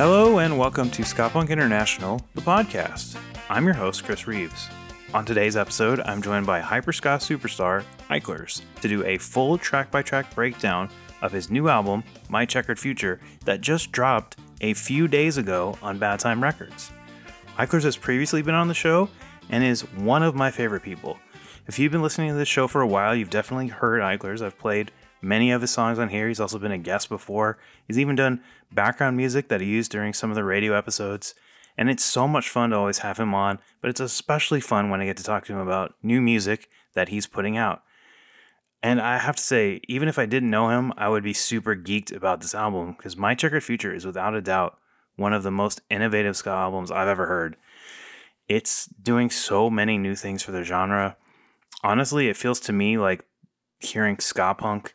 Hello and welcome to Ska Punk International, the podcast. I'm your host, Chris Reeves. On today's episode, I'm joined by Hyperska superstar Eichlers to do a full track by track breakdown of his new album, My Checkered Future, that just dropped a few days ago on Bad Time Records. Eichlers has previously been on the show and is one of my favorite people. If you've been listening to this show for a while, you've definitely heard Eichlers. I've played many of his songs on here. He's also been a guest before. He's even done background music that he used during some of the radio episodes. And it's so much fun to always have him on, but it's especially fun when I get to talk to him about new music that he's putting out. And I have to say, even if I didn't know him, I would be super geeked about this album because My Checkered Future is without a doubt one of the most innovative ska albums I've ever heard. It's doing so many new things for the genre. Honestly, it feels to me like hearing ska punk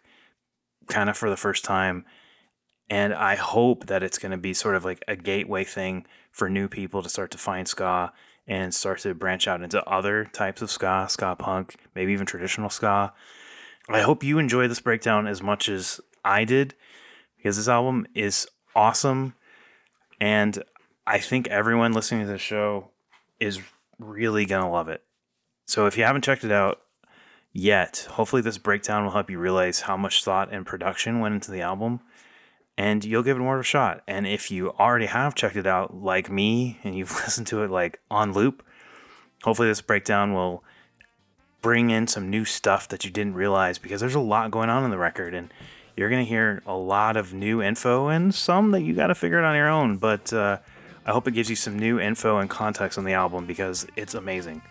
kind of for the first time. And I hope that it's going to be sort of like a gateway thing for new people to start to find ska and start to branch out into other types of ska, ska punk, maybe even traditional ska. I hope you enjoy this breakdown as much as I did because this album is awesome. And I think everyone listening to the show is really going to love it. So if you haven't checked it out, yet. Hopefully, this breakdown will help you realize how much thought and production went into the album, and you'll give it more of a shot. And if you already have checked it out, like me, and you've listened to it like on loop, hopefully, this breakdown will bring in some new stuff that you didn't realize because there's a lot going on in the record, and you're gonna hear a lot of new info and some that you got to figure it on your own. But uh, I hope it gives you some new info and context on the album because it's amazing.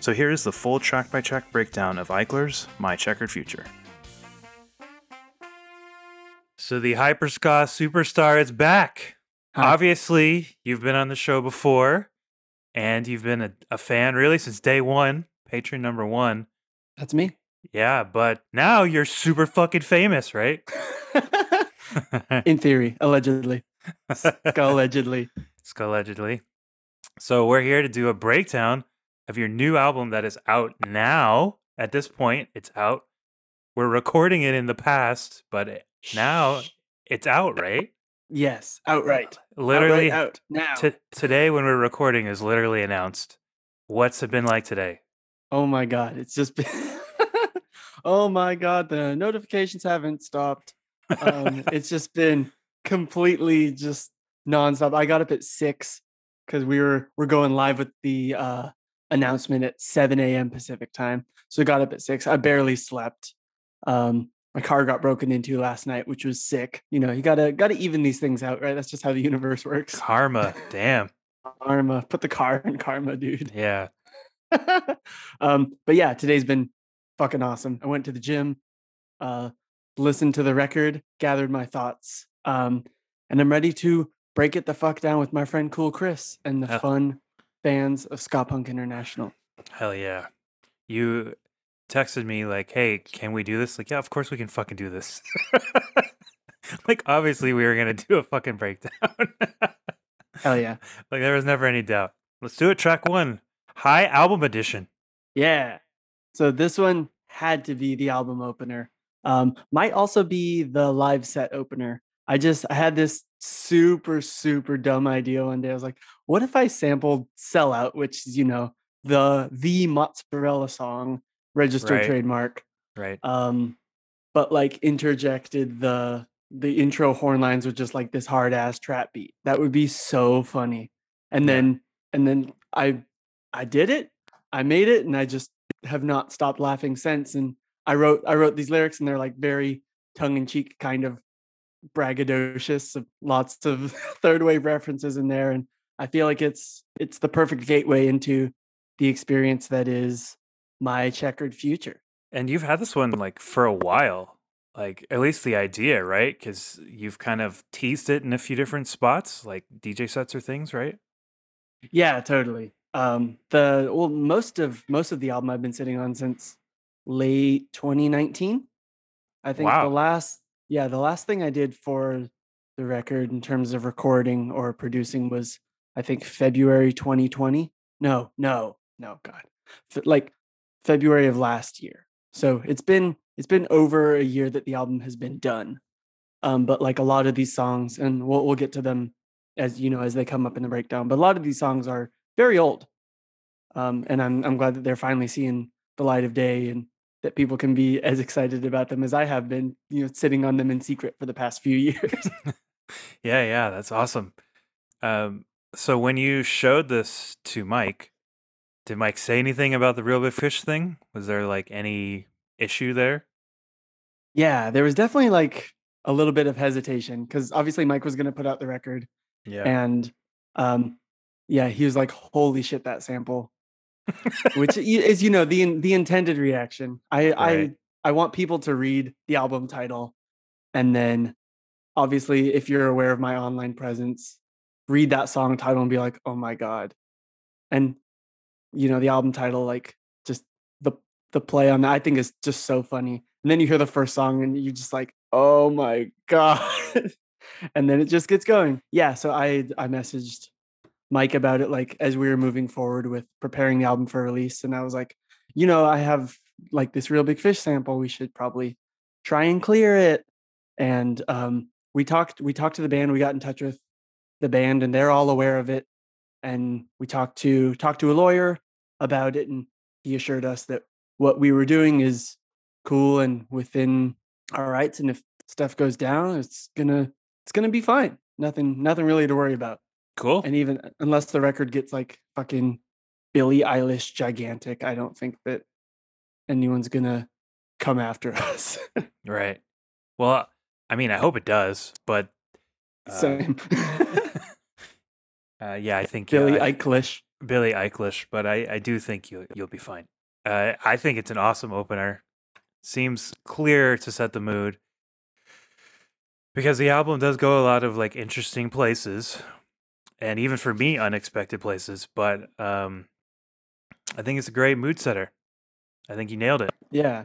So here is the full track by track breakdown of Eichler's My Checkered Future. So the Hyperska superstar is back. Hi. Obviously, you've been on the show before, and you've been a, a fan really since day one, patron number one. That's me. Yeah, but now you're super fucking famous, right? In theory, allegedly. allegedly. allegedly. So we're here to do a breakdown of your new album that is out now. At this point, it's out. We're recording it in the past, but now it's out, right? Yes, outright. Literally outright out now. T- today, when we're recording, is literally announced. What's it been like today? Oh my god, it's just been. oh my god, the notifications haven't stopped. Um, it's just been completely just nonstop. I got up at six because we were we're going live with the uh announcement at 7 a.m. Pacific time. So I got up at six. I barely slept. Um, my car got broken into last night, which was sick. You know, you gotta gotta even these things out, right? That's just how the universe works. Karma, damn. Karma. Put the car in karma, dude. Yeah. um, but yeah, today's been fucking awesome. I went to the gym, uh, listened to the record, gathered my thoughts, um, and I'm ready to break it the fuck down with my friend Cool Chris and the fun fans of Ska Punk International. Hell yeah. You texted me like, "Hey, can we do this?" Like, "Yeah, of course we can fucking do this." like obviously we were going to do a fucking breakdown. Hell yeah. Like there was never any doubt. Let's do it track 1. High album edition. Yeah. So this one had to be the album opener. Um might also be the live set opener. I just I had this super super dumb idea one day. I was like, what if I sampled "Sellout," which is you know the the mozzarella song, registered right. trademark, right? Um, but like interjected the the intro horn lines with just like this hard ass trap beat. That would be so funny. And yeah. then and then I I did it. I made it, and I just have not stopped laughing since. And I wrote I wrote these lyrics, and they're like very tongue in cheek kind of braggadocious, lots of third wave references in there, and I feel like it's it's the perfect gateway into the experience that is my checkered future. And you've had this one like for a while, like at least the idea, right? Because you've kind of teased it in a few different spots, like DJ sets or things, right? Yeah, totally. Um, the well, most of most of the album I've been sitting on since late 2019. I think wow. the last yeah, the last thing I did for the record in terms of recording or producing was I think February 2020. No, no, no, God, F- like February of last year. So it's been it's been over a year that the album has been done. Um, but like a lot of these songs, and we'll we'll get to them as you know as they come up in the breakdown. But a lot of these songs are very old, um, and I'm I'm glad that they're finally seeing the light of day and that people can be as excited about them as I have been, you know, sitting on them in secret for the past few years. yeah, yeah, that's awesome. Um, so when you showed this to Mike, did Mike say anything about the real big fish thing? Was there like any issue there? Yeah, there was definitely like a little bit of hesitation because obviously Mike was going to put out the record, Yeah. and um, yeah, he was like, "Holy shit, that sample!" Which is, you know, the the intended reaction. I Right. I I want people to read the album title, and then obviously, if you're aware of my online presence, read that song title and be like, "Oh my god!" And you know, the album title, like just the the play on that, I think is just so funny. And then you hear the first song and you're just like, oh my God. and then it just gets going. Yeah. So I I messaged Mike about it like as we were moving forward with preparing the album for release. And I was like, you know, I have like this real big fish sample. We should probably try and clear it. And um we talked, we talked to the band, we got in touch with the band and they're all aware of it. And we talked to talked to a lawyer about it and he assured us that what we were doing is cool and within our rights and if stuff goes down it's gonna it's gonna be fine nothing nothing really to worry about Cool. and even unless the record gets like fucking billie eilish gigantic i don't think that anyone's gonna come after us Right. Well, I mean, I hope it does, but uh, same uh, yeah, I think billie uh, I- eichlish Billy Eichlish, but I, I do think you you'll be fine. Uh, I think it's an awesome opener. Seems clear to set the mood because the album does go a lot of like interesting places, and even for me, unexpected places. But um, I think it's a great mood setter. I think you nailed it. Yeah.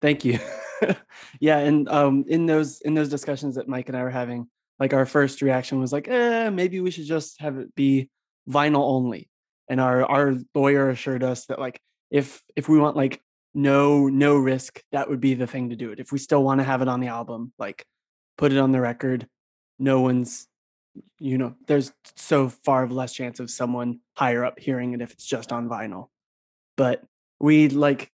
Thank you. yeah, and um in those in those discussions that Mike and I were having, like our first reaction was like, eh, maybe we should just have it be vinyl only. And our our lawyer assured us that like if if we want like no no risk, that would be the thing to do it. If we still want to have it on the album, like put it on the record. No one's you know, there's so far less chance of someone higher up hearing it if it's just on vinyl. But we like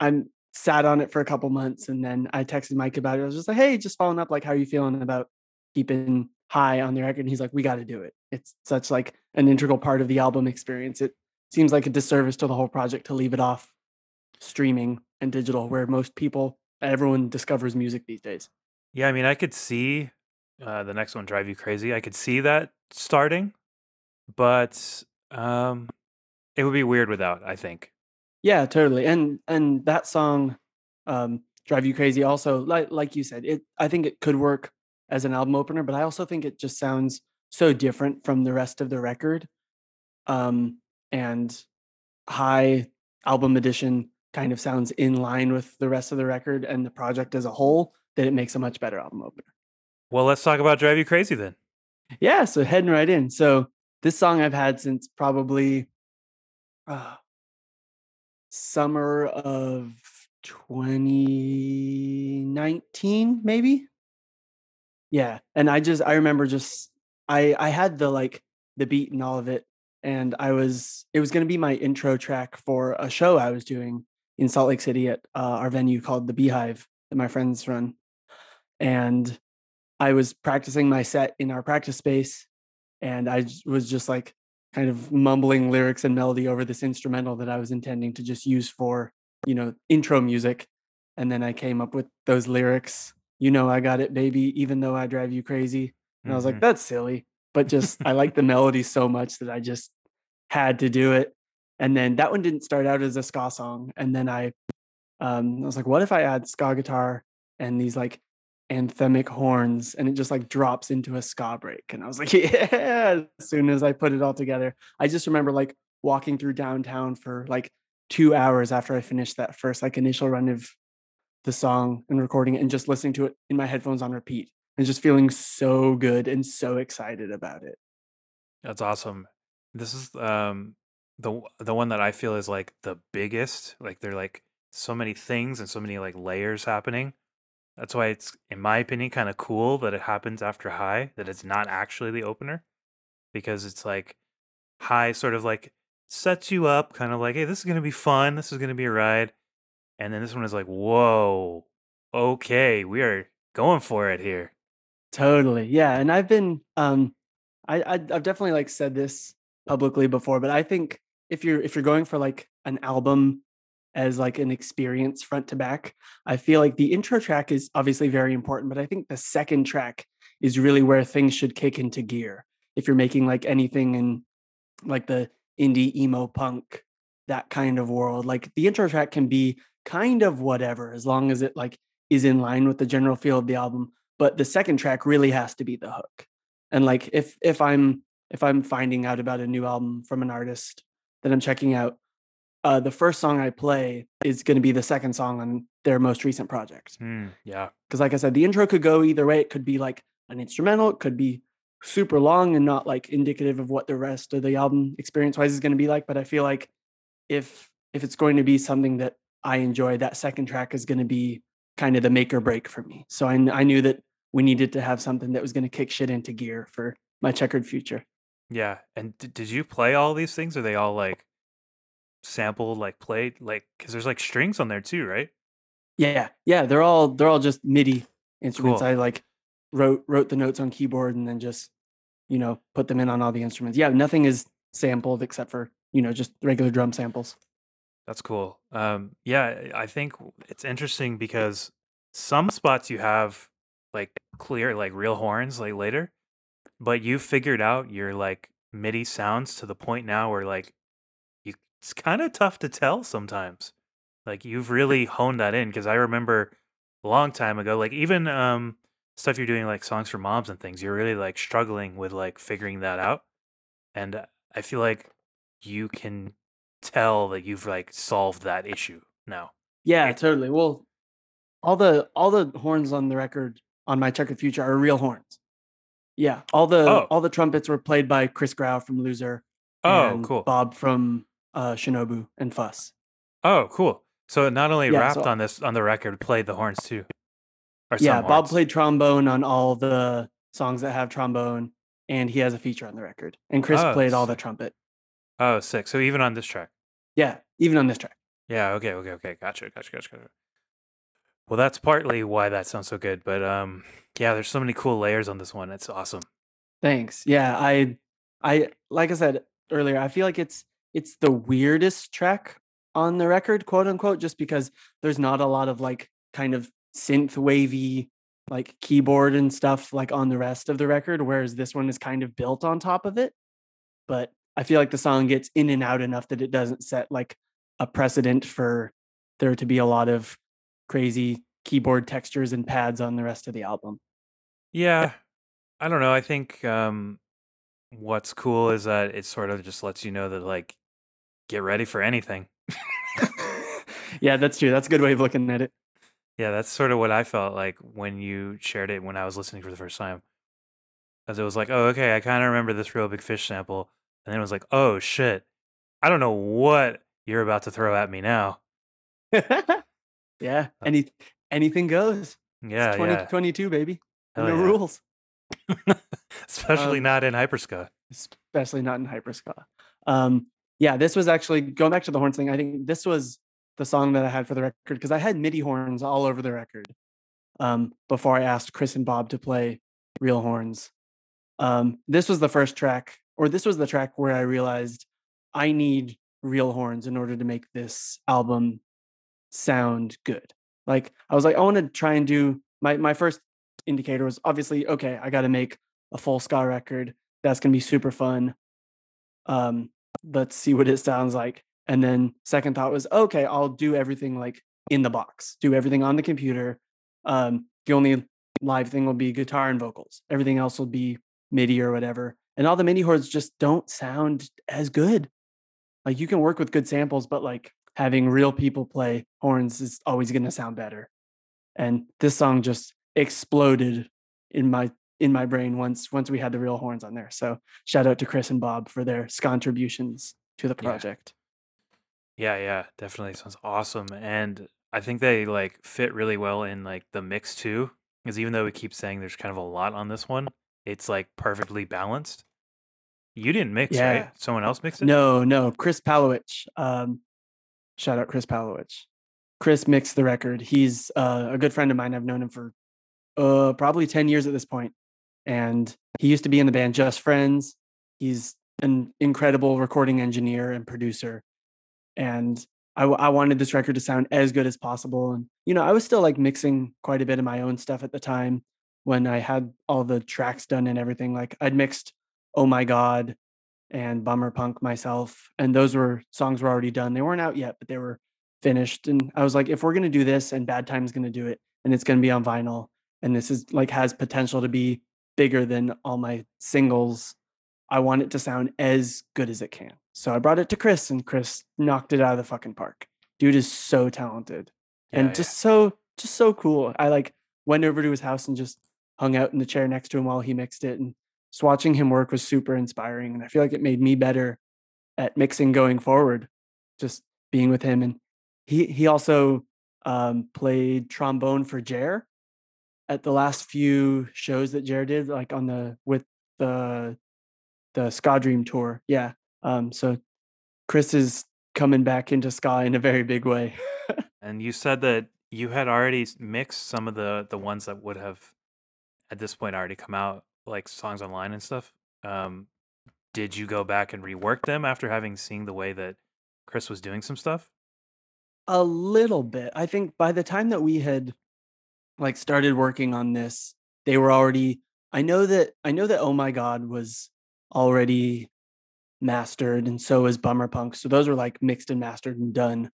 I'm sat on it for a couple months and then I texted Mike about it. I was just like, hey, just following up, like, how are you feeling about keeping high on the record? And he's like, we got to do it. It's such like an integral part of the album experience. It seems like a disservice to the whole project to leave it off streaming and digital, where most people, everyone discovers music these days. Yeah, I mean, I could see uh, the next one drive you crazy. I could see that starting, but um, it would be weird without. I think. Yeah, totally. And and that song, um, Drive You Crazy also, like like you said, it I think it could work as an album opener, but I also think it just sounds so different from the rest of the record. Um, and high album edition kind of sounds in line with the rest of the record and the project as a whole, that it makes a much better album opener. Well, let's talk about drive you crazy then. Yeah, so heading right in. So this song I've had since probably uh, summer of 2019, maybe. Yeah, and I just I remember just I I had the like the beat and all of it, and I was it was going to be my intro track for a show I was doing in Salt Lake City at uh, our venue called the Beehive that my friends run, and I was practicing my set in our practice space, and I was just like kind of mumbling lyrics and melody over this instrumental that I was intending to just use for, you know, intro music. And then I came up with those lyrics, you know, I got it, baby, even though I drive you crazy. And I was like, Mhm. that's silly. But just, I like the melody so much that I just had to do it. And then that one didn't start out as a ska song. And then I, um, I was like, what if I add ska guitar and these like anthemic horns and it just like drops into a ska break and i was like yeah as soon as i put it all together i just remember like walking through downtown for like two hours after i finished that first like initial run of the song and recording it and just listening to it in my headphones on repeat and just feeling so good and so excited about it That's awesome. This is um the the one that I feel is like the biggest. Like there are like so many things and so many like layers happening. That's why it's in my opinion kind of cool that it happens after high, that it's not actually the opener. because it's like high, sort of like sets you up, kind of like, hey, this is gonna be fun. This is gonna be a ride. And then this one is like, whoa, okay, we are going for it here. Totally. Yeah. And I've been um I, I I've definitely like said this publicly before, but I think if you're if you're going for like an album as like an experience front to back, I feel like the intro track is obviously very important, but I think the second track is really where things should kick into gear. If you're making like anything in like the indie emo punk that kind of world, like the intro track can be kind of whatever as long as it like is in line with the general feel of the album but the second track really has to be the hook and like if if i'm if i'm finding out about a new album from an artist that i'm checking out uh the first song i play is going to be the second song on their most recent project Mm, yeah. because like i said the intro could go either way it could be like an instrumental it could be super long and not like indicative of what the rest of the album experience wise is going to be like but i feel like if if it's going to be something that i enjoy that second track is going to be kind of the make or break for me so I, I knew that we needed to have something that was going to kick shit into gear for my checkered future Yeah. And d- did you play all these things? Are they all like sampled, like played? Like, because there's like strings on there too, right? yeah yeah they're all they're all just midi instruments Cool. i like wrote wrote the notes on keyboard and then just you know put them in on all the instruments yeah nothing is sampled except for you know just regular drum samples That's cool. Um, yeah, I think it's interesting because some spots you have like clear, like real horns, like later, but you figured out your like MIDI sounds to the point now where like it's kind of tough to tell sometimes. Like you've really honed that in because I remember a long time ago, like even um stuff you're doing like songs for moms and things, you're really like struggling with like figuring that out, and uh, I feel like you can tell that you've like solved that issue now. Yeah, totally. Well, all the all the horns on the record on my checkered future are real horns. Yeah, all the Oh. all the trumpets were played by Chris Grau from Loser. Oh, and cool. Bob from uh, Shinobu and Fuss. Oh, cool. So not only Yeah, rapped so- on this on the record, played the horns too. Yeah, some Bob horns. played trombone on all the songs that have trombone, and he has a feature on the record. And Chris Oh, played all the trumpet. Oh, sick. So even on this track. Yeah, even on this track. Yeah. Okay. Okay. Okay. Gotcha. Gotcha. Gotcha. Gotcha. Well, that's partly why that sounds so good. But um, yeah, there's so many cool layers on this one. It's awesome. Thanks. Yeah, I I like I said earlier, I feel like it's it's the weirdest track on the record, quote unquote, just because there's not a lot of like kind of synth wavy like keyboard and stuff like on the rest of the record, whereas this one is kind of built on top of it. But I feel like the song gets in and out enough that it doesn't set like a precedent for there to be a lot of crazy keyboard textures and pads on the rest of the album. Yeah. I don't know. I think um, what's cool is that it sort of just lets you know that like get ready for anything. yeah, that's true. That's a good way of looking at it. Yeah, that's sort of what I felt like when you shared it when I was listening for the first time. As it was like, oh, okay, I kind of remember this real big fish sample. And then it was like, oh, shit. I don't know what you're about to throw at me now. yeah, any anything goes. Yeah, it's yeah. 2022, baby. Hell no yeah. rules, Especially Um, not in Hyperska. especially not in hyperska. Um, yeah, this was actually going back to the horns thing. I think this was the song that I had for the record because I had MIDI horns all over the record um, before I asked Chris and Bob to play real horns. Um, this was the first track, or this was the track where I realized I need real horns in order to make this album sound good. Like I was like, I want to try and do my my first indicator was obviously okay. I got to make a full ska record. That's gonna be super fun. Um, let's see what it sounds like. And then second thought was okay, I'll do everything like in the box, do everything on the computer. Um, the only live thing will be guitar and vocals. Everything else will be MIDI or whatever. And all the MIDI horns just don't sound as good. Like you can work with good samples, but like having real people play horns is always going to sound better. And this song just exploded in my in my brain once once we had the real horns on there. So shout out to Chris and Bob for their contributions to the Yeah. project. Yeah, yeah, definitely sounds awesome. And I think they like fit really well in like the mix too. Because even though we keep saying there's kind of a lot on this one, it's like perfectly balanced. You didn't mix, Yeah. right? Someone else mixed it? No, no, Chris Palowich. Um, shout out Chris Palowich. Chris mixed the record. He's uh, a good friend of mine. I've known him for uh, probably 10 years at this point. And he used to be in the band Just Friends. He's an incredible recording engineer and producer. And I wanted this record to sound as good as possible. And, you know, I was still like mixing quite a bit of my own stuff at the time when I had all the tracks done and everything. Like I'd mixed Oh My God and Bummer Punk myself. And those were songs were already done. They weren't out yet, but they were finished. And I was like, if we're gonna do this and Bad Time's gonna do it, and it's gonna be on vinyl, and this is like has potential to be bigger than all my singles, I want it to sound as good as it can. So I brought it to Chris, and Chris knocked it out of the fucking park. Dude is so talented Yeah, and yeah. just so just so cool. I like went over to his house and just hung out in the chair next to him while he mixed it and just watching him work was super inspiring and I feel like it made me better at mixing going forward just being with him and he he also um played trombone for Jer at the last few shows that Jared did like on the with the the Ska Dream tour. Yeah. Um so Chris is coming back into ska in a very big way. And you said that you had already mixed some of the the ones that would have at this point already come out, like songs online and stuff. Um, did you go back and rework them after having seen the way that Chris was doing some stuff? A little bit. I think by the time that we had like started working on this, they were already I know that I know that Oh My God was already mastered and so is Bummer Punk. So those were like mixed and mastered and done.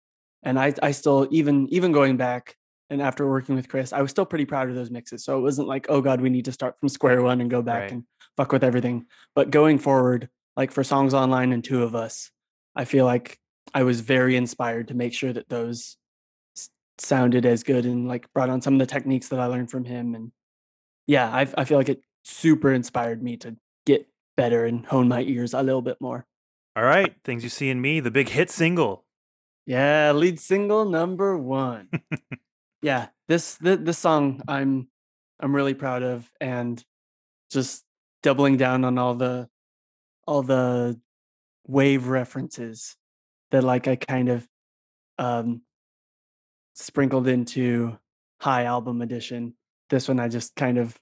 And I I still even even going back and after working with Chris, I was still pretty proud of those mixes. So it wasn't like, oh God, we need to start from square one and go back Right. and fuck with everything. But going forward, like for songs online and two of us, I feel like I was very inspired to make sure that those sounded as good and like brought on some of the techniques that I learned from him. And yeah, I, I feel like it super inspired me to get better and hone my ears a little bit more. All right, things you see in me, the big hit single. Yeah, lead single number one. yeah, this th- this song I'm I'm really proud of, and just doubling down on all the all the wave references that like I kind of um sprinkled into High Album Edition. This one I just kind of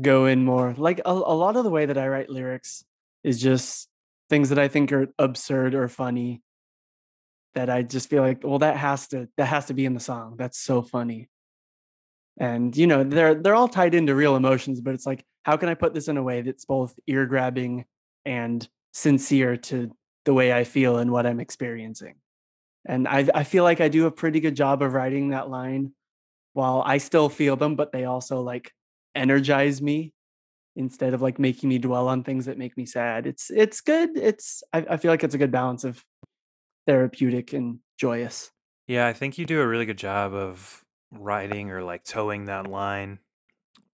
go in more like a, a lot of the way that I write lyrics is just things that I think are absurd or funny that I just feel like, well, that has to that has to be in the song. That's so funny. And you know, they're they're all tied into real emotions, but it's like, how can I put this in a way that's both ear grabbing and sincere to the way I feel and what I'm experiencing? And I I feel like I do a pretty good job of writing that line while I still feel them, but they also like energize me instead of like making me dwell on things that make me sad. It's it's good. It's I, I feel like it's a good balance of therapeutic and joyous. Yeah, I think you do a really good job of writing or like towing that line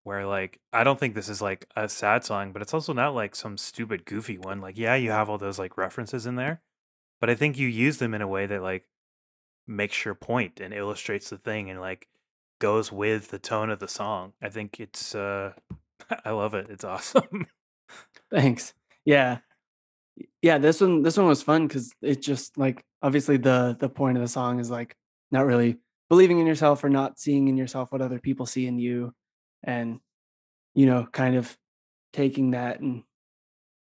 where like I don't think this is like a sad song, but it's also not like some stupid goofy one. Like yeah, you have all those like references in there, but I think you use them in a way that like makes your point and illustrates the thing and like goes with the tone of the song. I think it's uh I love it. It's awesome. Thanks. Yeah. Yeah, this one this one was fun cuz it just like obviously the the point of the song is like not really believing in yourself or not seeing in yourself what other people see in you and you know, kind of taking that and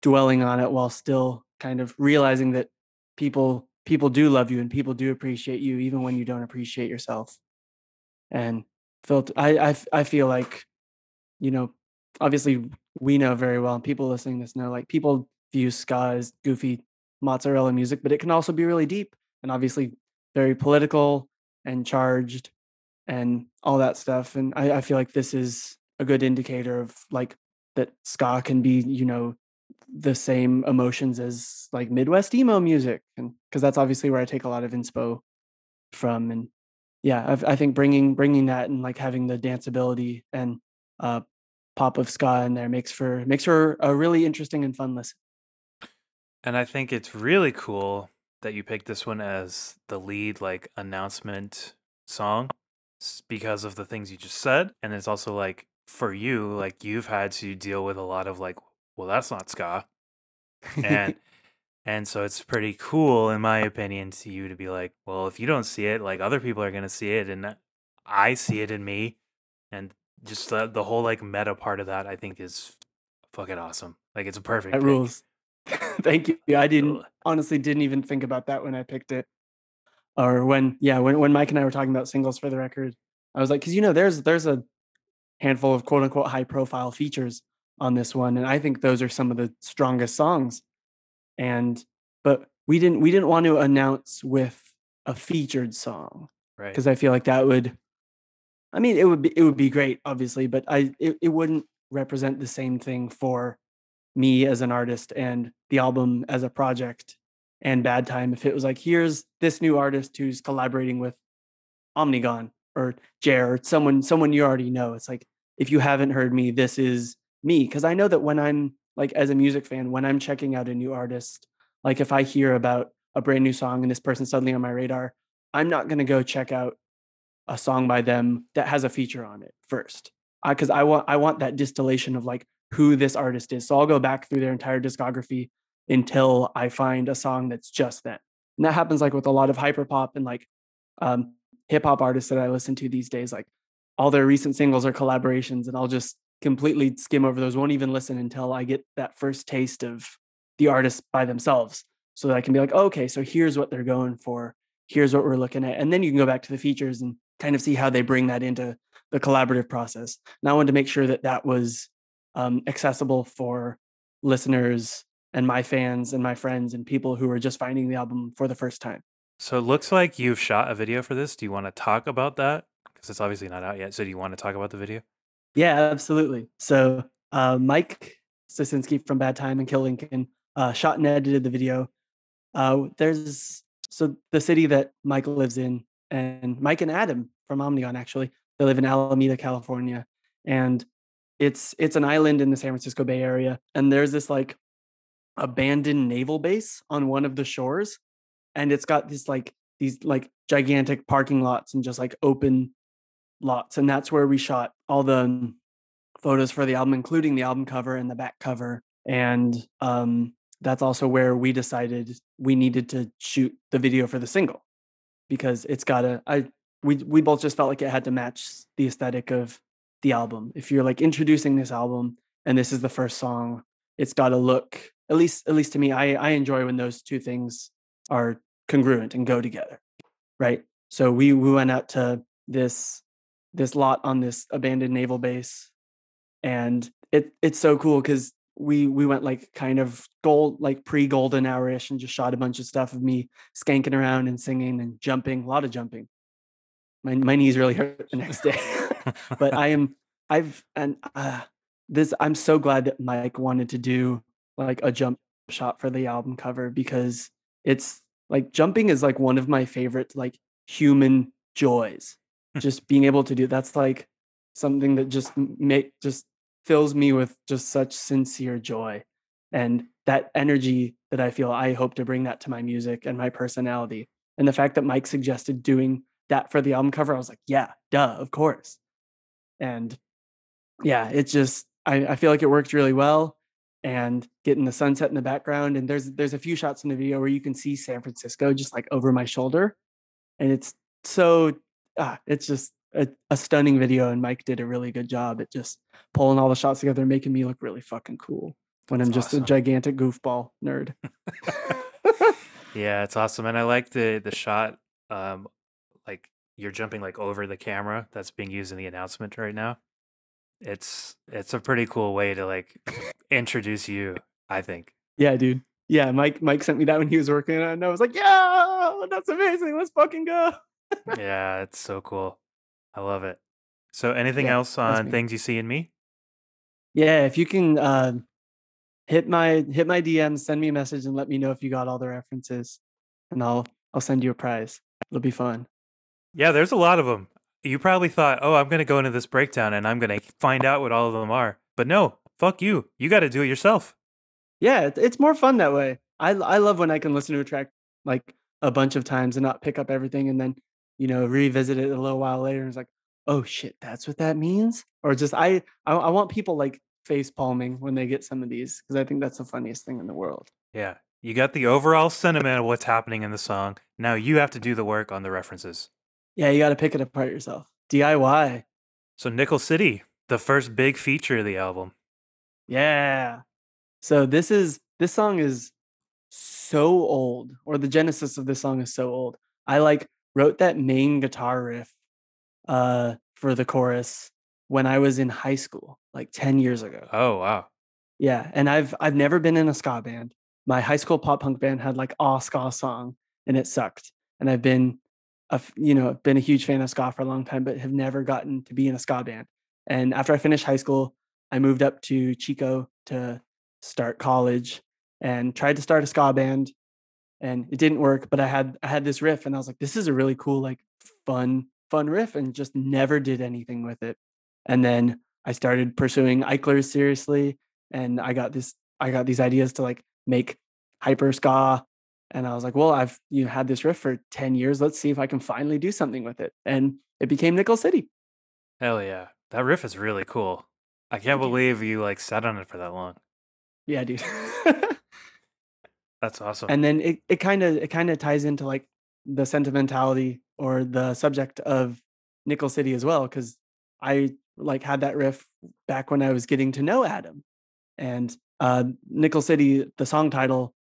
dwelling on it while still kind of realizing that people people do love you and people do appreciate you even when you don't appreciate yourself. And felt I feel like you know, obviously we know very well, and people listening to this know, like people view ska as goofy mozzarella music, but it can also be really deep and obviously very political and charged and all that stuff. And I, I feel like this is a good indicator of like that ska can be, you know, the same emotions as like Midwest emo music, and because that's obviously where I take a lot of inspo from. And yeah, I've, I think bringing bringing that and like having the danceability and uh, pop of ska in there makes for makes for a really interesting and fun listen. And I think it's really cool that you picked this one as the lead like announcement song because of the things you just said. And it's also like for you, like you've had to deal with a lot of like, well, that's not ska. and and so it's pretty cool in my opinion to you to be like well if you don't see it like other people are going to see it and i see it in me and just the, the whole like meta part of that i think is fucking awesome like it's a perfect that pick. rules. Thank you. I didn't honestly didn't even think about that when I picked it. Or when yeah, when when Mike and I were talking about singles for the record, I was like, because you know, there's there's a handful of quote unquote high profile features on this one, and I think those are some of the strongest songs. And but we didn't we didn't want to announce with a featured song right because I feel like that would, I mean, it would be it would be great, obviously, but I it, it wouldn't represent the same thing for me as an artist and the album as a project and Bad Time if it was like, here's this new artist who's collaborating with Omnigone or Jer or someone someone you already know. It's like if you haven't heard me, this is me. Cause I know that when I'm like as a music fan, when I'm checking out a new artist, like if I hear about a brand new song and this person suddenly on my radar, I'm not gonna go check out a song by them that has a feature on it first. Because I, I want I want that distillation of like who this artist is. So I'll go back through their entire discography until I find a song that's just them. And that happens like with a lot of hyperpop and like um, hip hop artists that I listen to these days. Like all their recent singles are collaborations, and I'll just completely skim over those. Won't even listen until I get that first taste of the artist by themselves, so that I can be like, oh, okay, so here's what they're going for. Here's what we're looking at, and then you can go back to the features and kind of see how they bring that into the collaborative process. And I wanted to make sure that that was um, accessible for listeners and my fans and my friends and people who are just finding the album for the first time. so it looks like you've shot a video for this do you want to talk about that because it's obviously not out yet so do you want to talk about the video Yeah, absolutely. So uh, Mike Sosinski from Bad Time and Kill Lincoln uh, shot and edited the video. Uh, there's so the city that Mike lives in, and Mike and Adam from Omnigone actually they live in Alameda, California, and it's it's an island in the San Francisco Bay Area, and there's this like abandoned naval base on one of the shores, and it's got this like these like gigantic parking lots and just like open lots and that's where we shot all the um, photos for the album including the album cover and the back cover and um, that's also where we decided we needed to shoot the video for the single because it's got to i we we both just felt like it had to match the aesthetic of the album. If you're like introducing this album and this is the first song it's got to look at least at least to me i i enjoy when those two things are congruent and go together right? So we we went out to this this lot on this abandoned naval base and it it's so cool because we we went like kind of gold like pre golden hour-ish and just shot a bunch of stuff of me skanking around and singing and jumping a lot of jumping. My, my knees really hurt the next day but i am i've and uh this i'm so glad that mike wanted to do like a jump shot for the album cover because it's like jumping is like one of my favorite like human joys just being able to do that's like something that just make just fills me with just such sincere joy and that energy that i feel i hope to bring that to my music and my personality and the fact that mike suggested doing that for the album cover i was like yeah duh of course. And yeah it's just i, I feel like it worked really well and getting the sunset in the background and there's there's a few shots in the video where you can see san francisco just like over my shoulder and it's so ah, it's just a, a stunning video and mike did a really good job at just pulling all the shots together and making me look really fucking cool when i'm just awesome. a gigantic goofball nerd Yeah, it's awesome, and I like the the shot. Um, like you're jumping like over the camera that's being used in the announcement right now. It's it's a pretty cool way to like introduce you. I think. yeah dude yeah mike mike sent me that when he was working on it and i was like yeah that's amazing let's fucking go Yeah, it's so cool. I love it. So, anything Yeah, else on things you see in me? yeah if you can uh hit my hit my DM, send me a message and let me know if you got all the references and i'll i'll send you a prize it'll be fun Yeah, there's a lot of them. You probably thought, "Oh, I'm gonna go into this breakdown and I'm gonna find out what all of them are." But no, fuck you. You got to do it yourself. yeah it's more fun that way i i love when i can listen to a track like a bunch of times and not pick up everything and then you know revisit it a little while later and it's like oh shit that's what that means or just i i, I want people like face palming when they get some of these because I think that's the funniest thing in the world. Yeah. You got the overall sentiment of what's happening in the song. Now you have to do the work on the references. Yeah, you got to pick it apart yourself. DIY. So Nickel City, the first big feature of the album. Yeah. So this is this song is so old, or the genesis of this song is so old. I like wrote that main guitar riff uh for the chorus when I was in high school, like 10 years ago. Oh wow. Yeah, and I've I've never been in a ska band. My high school pop punk band had like a ska song and it sucked. And I've been a you know, been a huge fan of ska for a long time but have never gotten to be in a ska band. And after I finished high school, I moved up to Chico to start college and tried to start a ska band and it didn't work, but I had I had this riff and I was like this is a really cool like fun fun riff and just never did anything with it. And then I started pursuing Eichlers seriously and I got this I got these ideas to like make hyper ska and I was like, well, I've you know, had this riff for 10 years. Let's see if I can finally do something with it. And it became Nickel City. Hell yeah. That riff is really cool. I can't believe you like sat on it for that long. Yeah, dude. That's awesome. and then it it kind of it kind of ties into like the sentimentality or the subject of Nickel City as well because I like had that riff back when I was getting to know Adam and uh Nickel City the song title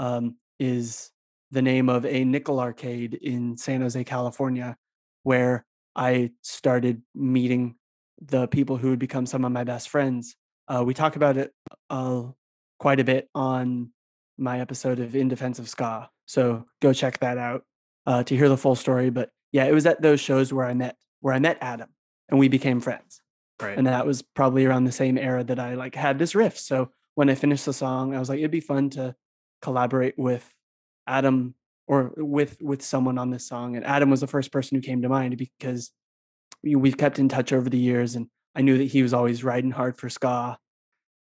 um is the name of a nickel arcade in San Jose California where I started meeting the people who would become some of my best friends uh we talk about it uh quite a bit on my episode of In Defense of Ska. So go check that out uh, to hear the full story. But yeah, it was at those shows where I met where I met Adam and we became friends. right. And that was probably around the same era that I like had this riff. So when I finished the song, I was like, it'd be fun to collaborate with Adam or with with someone on this song. And Adam was the first person who came to mind because we, we've kept in touch over the years, and I knew that he was always riding hard for ska.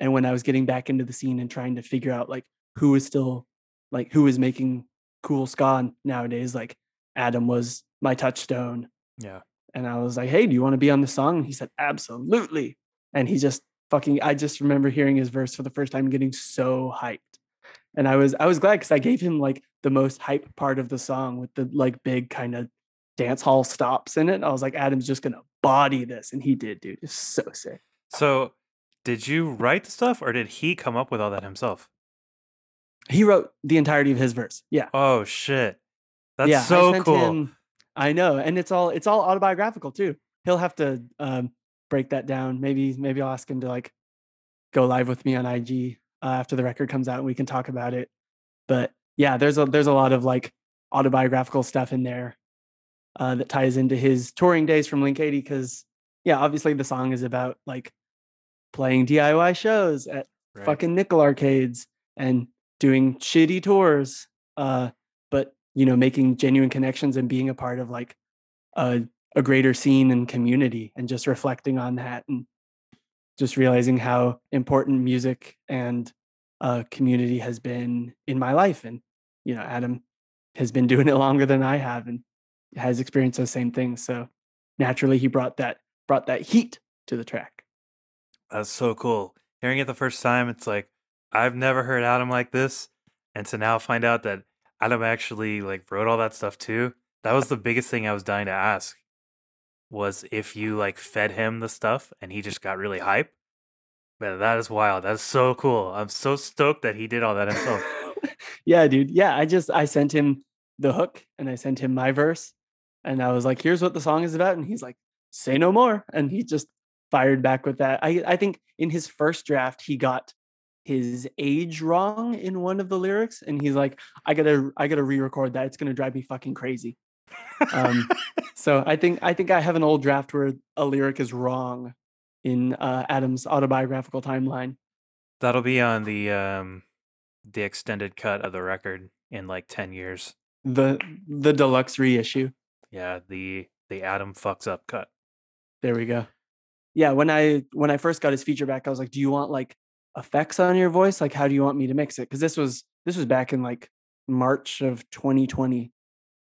And when I was getting back into the scene and trying to figure out like who is still like who is making cool ska nowadays, like Adam was my touchstone. yeah. And I was like, hey, do you want to be on the song? And he said, absolutely. And he just fucking, I just remember hearing his verse for the first time, getting so hyped. And I was, I was glad because I gave him like the most hype part of the song with the like big kind of dance hall stops in it. I was like, Adam's just gonna body this, and he did, dude. It's so sick. So did you write the stuff or did he come up with all that himself? He wrote the entirety of his verse. Yeah, Oh shit. That's yeah. So sent cool. him- I know, and it's all it's all autobiographical too. He'll have to um, break that down. Maybe maybe I'll ask him to like go live with me on IG uh, after the record comes out, and we can talk about it. But yeah, there's a there's a lot of like autobiographical stuff in there uh, that ties into his touring days from Link 80. Because yeah, obviously the song is about like playing DIY shows at Right. fucking nickel arcades and doing shitty tours uh but you know making genuine connections and being a part of like a, a greater scene and community and just reflecting on that and just realizing how important music and uh community has been in my life and you know adam has been doing it longer than i have and has experienced those same things so naturally he brought that brought that heat to the track That's so cool. Hearing it the first time, it's like I've never heard Adam like this, and to now find out that Adam actually like wrote all that stuff too. That was the biggest thing I was dying to ask. Was if you like fed him the stuff and he just got really hype. Man, that is wild. That's so cool. I'm so stoked that he did all that himself. yeah, dude. Yeah, I just I sent him the hook and I sent him my verse and I was like, "Here's what the song is about." And he's like, "Say no more." And he just fired back with that. I I think in his first draft he got his age wrong in one of the lyrics and he's like, "I got to I got to re-record that. It's to drive me fucking crazy." Um so I think I think I have an old draft where a lyric is wrong in uh, Adam's autobiographical timeline. That'll be on the um the extended cut of the record in like 10 years. The the deluxe reissue. Yeah, the the Adam fucks up cut. There we go. Yeah, when I when I first got his feature back, I was like, "Do you want like effects on your voice? Like, how do you want me to mix it?" Because this was this was back in like March of 2020,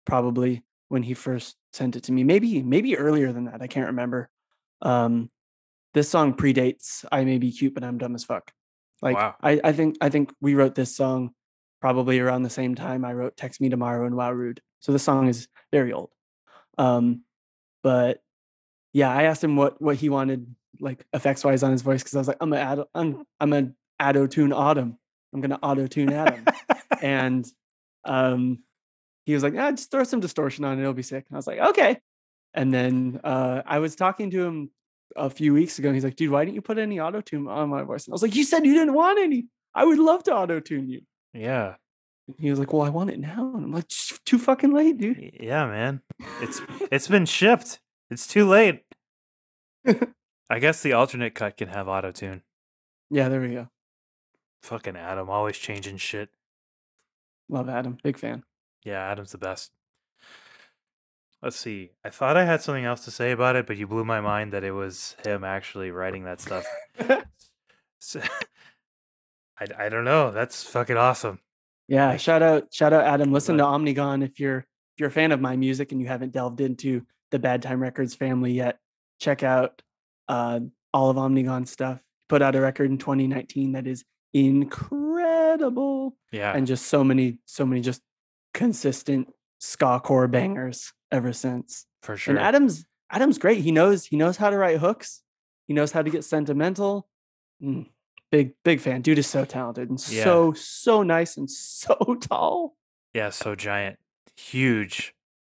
probably when he first sent it to me. Maybe maybe earlier than that. I can't remember. Um, this song predates I May Be Cute, but I'm Dumb as Fuck. Like Wow. I, I think I think we wrote this song probably around the same time I wrote Text Me Tomorrow and Wow Rude. So the song is very old. Um, but yeah, I asked him what what he wanted like effects wise on his voice because I was like, I'm gonna add, I'm I'm a auto tune Autumn. I'm gonna auto tune Adam, and um, he was like, ah, just throw some distortion on it, it'll be sick. And I was like, okay. And then uh, I was talking to him a few weeks ago, and he's like, dude, why didn't you put any auto tune on my voice? And I was like, you said you didn't want any. I would love to auto tune you. yeah. And he was like, well, I want it now. And I'm like, too fucking late, dude. Yeah, man. It's it's been shipped. It's too late. I guess the alternate cut can have auto tune. Yeah, there we go. Fucking Adam, always changing shit. Love Adam, big fan. Yeah, Adam's the best. Let's see. I thought I had something else to say about it, but you blew my mind that it was him actually writing that stuff. So, I, I don't know. That's fucking awesome. Yeah, Like- shout out, shout out, Adam. Listen to But- Omnigone if you're if you're a fan of my music and you haven't delved into the Bad Time Records family yet. Check out uh, all of Omnigone stuff. Put out a record in 2019 that is incredible, Yeah. and just so many, so many just consistent ska core bangers ever since. for sure. And Adam's Adam's great. He knows he knows how to write hooks. He knows how to get sentimental. Mm, big big fan. Dude is so talented and Yeah. so so nice and so tall. yeah, so giant. Huge.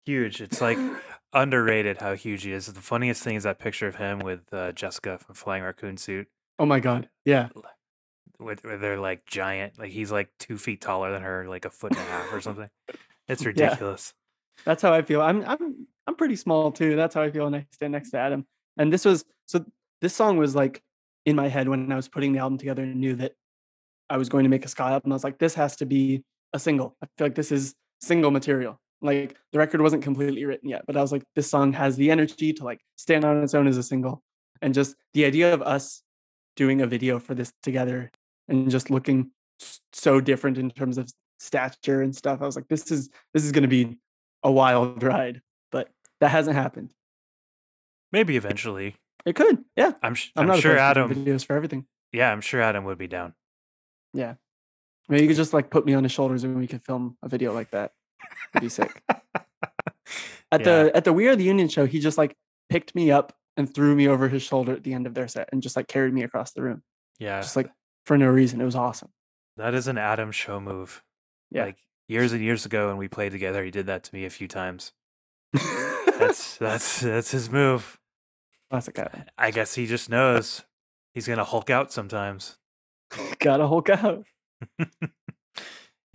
Huge. It's like underrated how huge he is. The funniest thing is that picture of him with uh, Jessica from Flying Raccoon suit. Oh my god. Yeah. Where, where they're like giant. Like he's like two feet taller than her, like a foot and a half or something. It's Yeah. ridiculous. That's how I feel. I'm I'm I'm pretty small too. That's how I feel when I stand next to Adam. And this was so this song was like in my head when I was putting the album together and knew that I was going to make a ska album. I was like, this has to be a single. I feel like this is single material. Like the record wasn't completely written yet, but I was like, this song has the energy to like stand on its own as a single. And just the idea of us doing a video for this together and just looking so different in terms of stature and stuff. I was like, this is this is gonna be a wild ride, but that hasn't happened. Maybe eventually. It could, yeah. I'm, sh- I'm, I'm, not sure Adam. videos for everything. Yeah, I'm sure Adam would be down. Yeah. Maybe you could just like put me on his shoulders and we could film a video like that. It'd be sick. At Yeah. the at the We Are the Union show, he just like picked me up and threw me over his shoulder at the end of their set and just like carried me across the room, Yeah, just like for no reason. It was awesome. that is an Adam show move. Yeah. Like years and years ago when we played together, he did that to me a few times. That's that's that's his move. Classic Adam. I guess he just knows he's gonna Hulk out sometimes. Gotta Hulk out.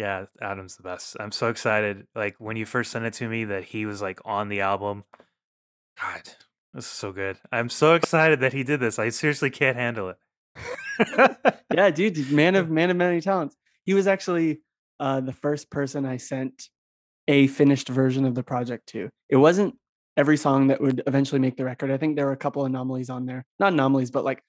Yeah, Adam's the best. I'm so excited. Like when you first sent it to me that he was like on the album. God, this is so good. I'm so excited that he did this. I seriously can't handle it. yeah, dude, man of man of many talents. He was actually uh, the first person I sent a finished version of the project to. It wasn't every song that would eventually make the record. I think there were a couple anomalies on there, not anomalies, but like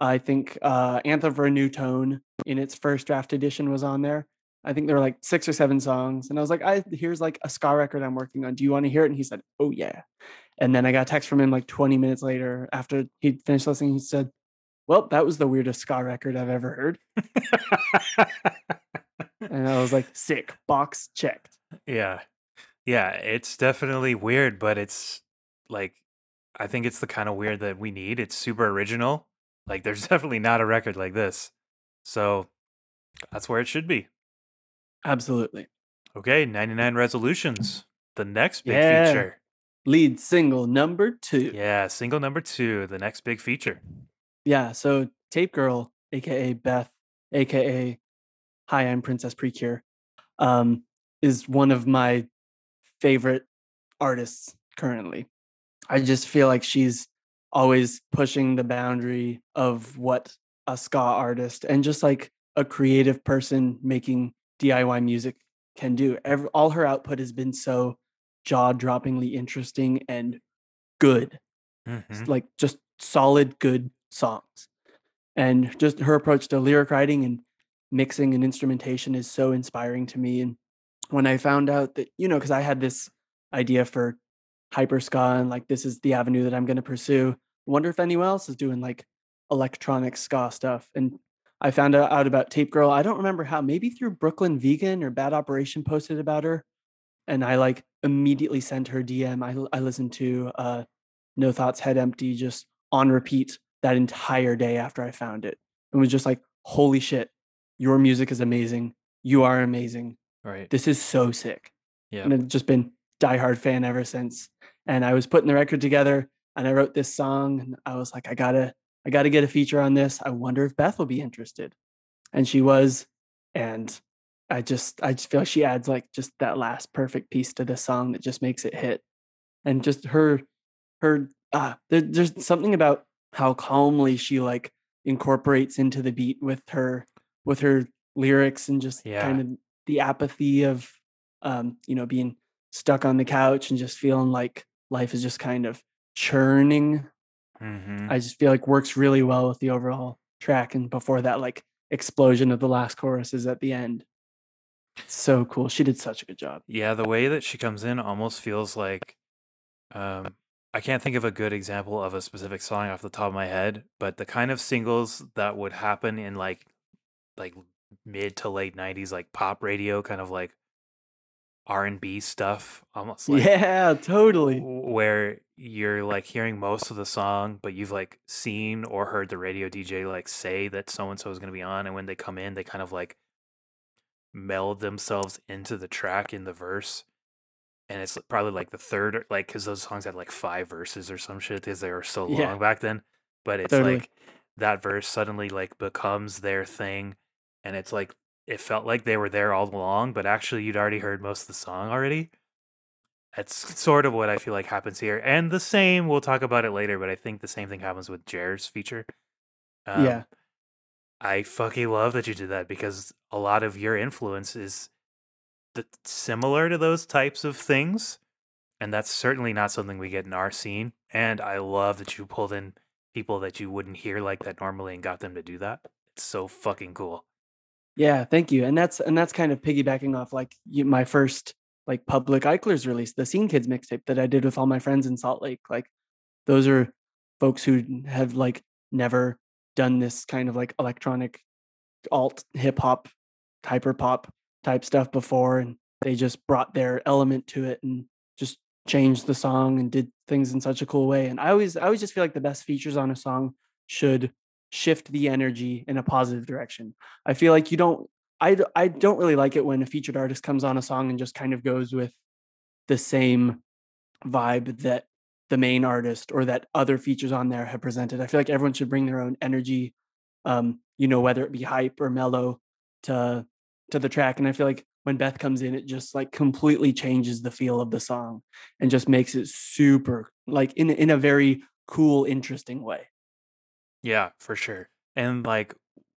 I think uh, "Anthem for a New Tone" in its first draft edition was on there. I think there were like six or seven songs, and I was like, "I here's like a ska record I'm working on. Do you want to hear it?" And he said, "Oh yeah." And then I got a text from him like 20 minutes later after he'd finished listening. He said, "Well, that was the weirdest ska record I've ever heard." And I was like, sick, box checked. Yeah. Yeah, it's definitely weird, but it's like I think it's the kind of uh weird that we need. It's super original. Like there's definitely not a record like this. So that's where it should be. Absolutely. Okay, 99 resolutions. The next big Yeah. feature. Lead single number two. Yeah. Single number 2, the next big feature. Yeah, so Tape Girl, aka Beth, aka Hi, I'm Princess Precure, um, is one of my favorite artists currently. I just feel like she's always pushing the boundary of what a ska artist and just like a creative person making DIY music can do. Every, all her output has been so jaw-droppingly interesting and good. Mhm. like just solid good songs and just her approach to lyric writing and mixing and instrumentation is so inspiring to me and when i found out that you know because i had this idea for hyper ska and like this is the avenue that i'm going to pursue I wonder if anyone else is doing like electronic ska stuff. And I found out about Tape Girl. I don't remember how, maybe through Brooklyn Vegan or Bad Operation posted about her. And I like immediately sent her DM. I, I listened to uh, No Thoughts Head Empty just on repeat that entire day after I found it. And was just like, holy shit, your music is amazing. You are amazing. Right. This is so sick. Yeah. And I've just been diehard fan ever since. And I was putting the record together and I wrote this song and I was like, I gotta, I gotta get a feature on this. I wonder if Beth will be interested. And she was. And I just, I just feel like she adds like just that last perfect piece to the song that just makes it hit. And just her, her, ah, there, there's something about how calmly she like incorporates into the beat with her, with her lyrics and just Yeah. kind of the apathy of, um, you know, being stuck on the couch and just feeling like life is just kind of churning. Hmm I just feel like works really well with the overall track. And before that, like explosion of the last chorus is at the end. So cool. She did such a good job. Yeah, the way that she comes in almost feels like um I can't think of a good example of a specific song off the top of my head, but the kind of singles that would happen in like like mid to late 90s like pop radio kind of like R&B stuff almost like yeah, totally. where you're like hearing most of the song but you've like seen or heard the radio DJ like say that so and so is going to be on and when they come in they kind of like meld themselves into the track in the verse and it's probably like the third like because those songs had like five verses or some shit because they were so long Yeah. back then but it's Totally. like that verse suddenly like becomes their thing and it's like it felt like they were there all along but actually you'd already heard most of the song already that's sort of what i feel like happens here and the same we'll talk about it later but i think the same thing happens with Jer's feature um, yeah. I fucking love that you did that because a lot of your influence is th- similar to those types of things. And that's certainly not something we get in our scene. And I love that you pulled in people that you wouldn't hear like that normally and got them to do that. It's so fucking cool. Yeah. Thank you. And that's, and that's kind of piggybacking off like you, my first like public Eichlers release, the Scene Kids mixtape that I did with all my friends in Salt Lake. Like those are folks who have like never done this kind of like electronic alt hip hop hyper pop type stuff before and they just brought their element to it and just changed the song and did things in such a cool way and i always i always just feel like the best features on a song should shift the energy in a positive direction i feel like you don't I I don't really like it when a featured artist comes on a song and just kind of goes with the same vibe that the main artist or that other features on there have presented. I feel like everyone should bring their own energy, um, you know, whether it be hype or mellow to to the track. And I feel like when Beth comes in, it just like completely changes the feel of the song and just makes it super like in in a very cool, interesting way. Yeah, for sure. And like,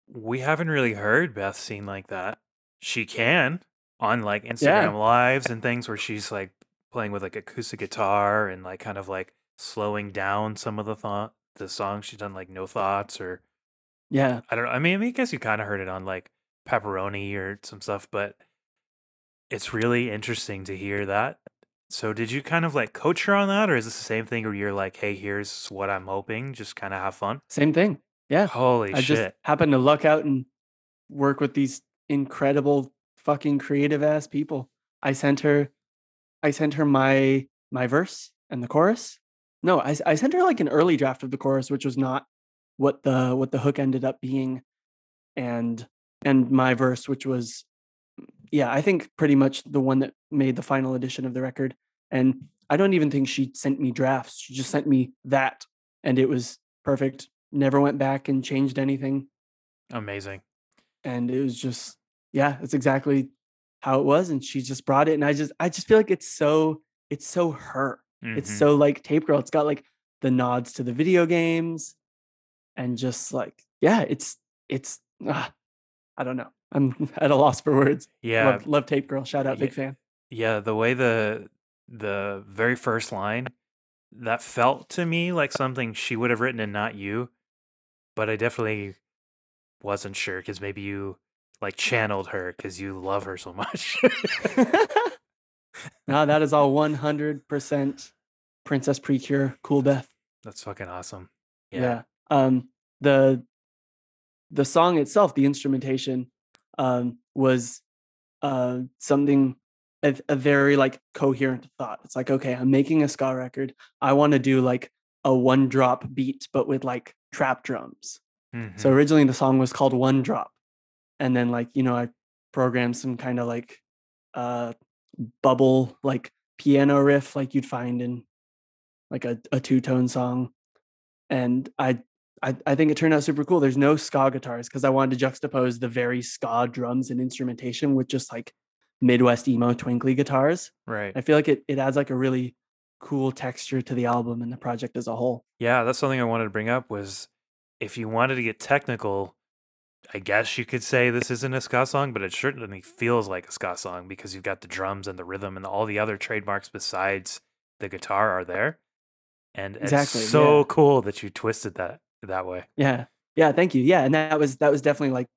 we haven't really heard Beth sing like that. She can on like Instagram lives and things where she's like playing with like acoustic guitar and like kind of like slowing down some of the thought the songs she's done like no thoughts or Yeah. I don't know. I mean, I, mean, I guess you kind of heard it on like pepperoni or some stuff, but it's really interesting to hear that. So did you kind of like coach her on that, or is this the same thing where you're like, hey, here's what I'm hoping, just kind of have fun? Same thing. Yeah. Holy shit. I shit. just happened to luck out and work with these incredible fucking creative ass people. I sent her I sent her my my verse and the chorus. No, I I sent her like an early draft of the chorus, which was not what the what the hook ended up being, and and my verse, which was yeah, I think pretty much the one that made the final edition of the record. And I don't even think she sent me drafts. She just sent me that, and it was perfect. Never went back and changed anything Amazing. and it was just yeah it's exactly how it was and she just brought it and i just i just feel like it's so it's so her it's Mhm. so like tape girl it's got like the nods to the video games and just like yeah it's it's ah, i don't know i'm at a loss for words yeah, love, love tape girl shout out big Yeah. fan yeah. The way the the very first line that felt to me like something she would have written and not you, but I definitely wasn't sure because maybe you like channeled her because you love her so much. no that is all 100% princess precure cool beth That's fucking awesome. yeah. Yeah. Um, the the song itself, the instrumentation, um, was uh, something a, a very like coherent thought. It's like, okay, I'm making a ska record. I want to do like a one drop beat, but with like trap drums. Mhm. So originally the song was called One Drop. And then like, you know, I programmed some kind of like uh bubble like piano riff like you'd find in like a, a two-tone song. And I, I I think it turned out super cool. There's no ska guitars because I wanted to juxtapose the very ska drums and instrumentation with just like Midwest emo twinkly guitars. right. I feel like it, it adds like a really cool texture to the album and the project as a whole. Yeah, that's something I wanted to bring up was if you wanted to get technical, I guess you could say this isn't a ska song, but it certainly feels like a ska song because you've got the drums and the rhythm and all the other trademarks besides the guitar are there. And Exactly, it's so yeah. cool that you twisted that that way. Yeah. Yeah, thank you. Yeah, and that was that was definitely like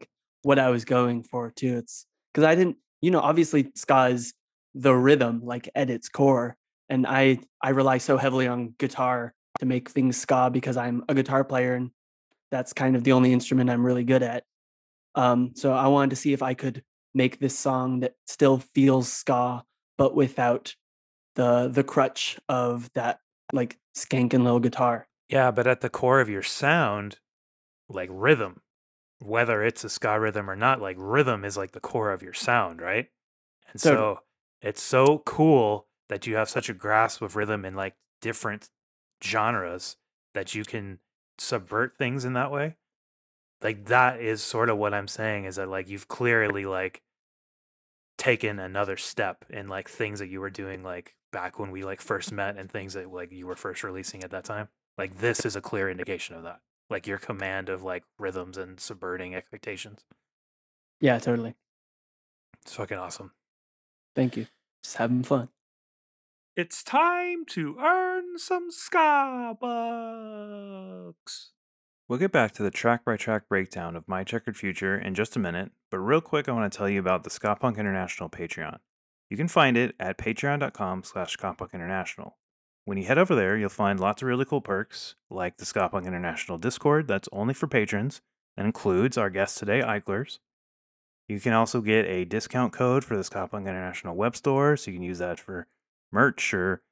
what I was going for too. It's cuz I didn't, you know, obviously ska is the rhythm like at its core and I I rely so heavily on guitar to make things ska because I'm a guitar player and that's kind of the only instrument I'm really good at. Um so I wanted to see if I could make this song that still feels ska but without the the crutch of that like skanking little guitar. Yeah, but at the core of your sound, like rhythm, whether it's a ska rhythm or not, like rhythm is like the core of your sound, right? And Totally. so it's so cool that you have such a grasp of rhythm in like different genres that you can subvert things in that way. Like that is sort of what I'm saying is that like you've clearly like taken another step in like things that you were doing like back when we like first met and things that like you were first releasing at that time. Like this is a clear indication of that. Like your command of like rhythms and subverting expectations. Yeah, totally. It's fucking awesome. Thank you. Just having fun. It's time to earn some ska bucks. We'll get back to the track by track breakdown of My Checkered Future in just a minute, but real quick I want to tell you about the Ska Punk International Patreon. You can find it at patreon.com slash Ska Punk International. When you head over there, you'll find lots of really cool perks, like the Ska Punk International Discord that's only for patrons, and includes our guest today, Eichlers. You can also get a discount code for the Ska Punk International web store, so you can use that for merch or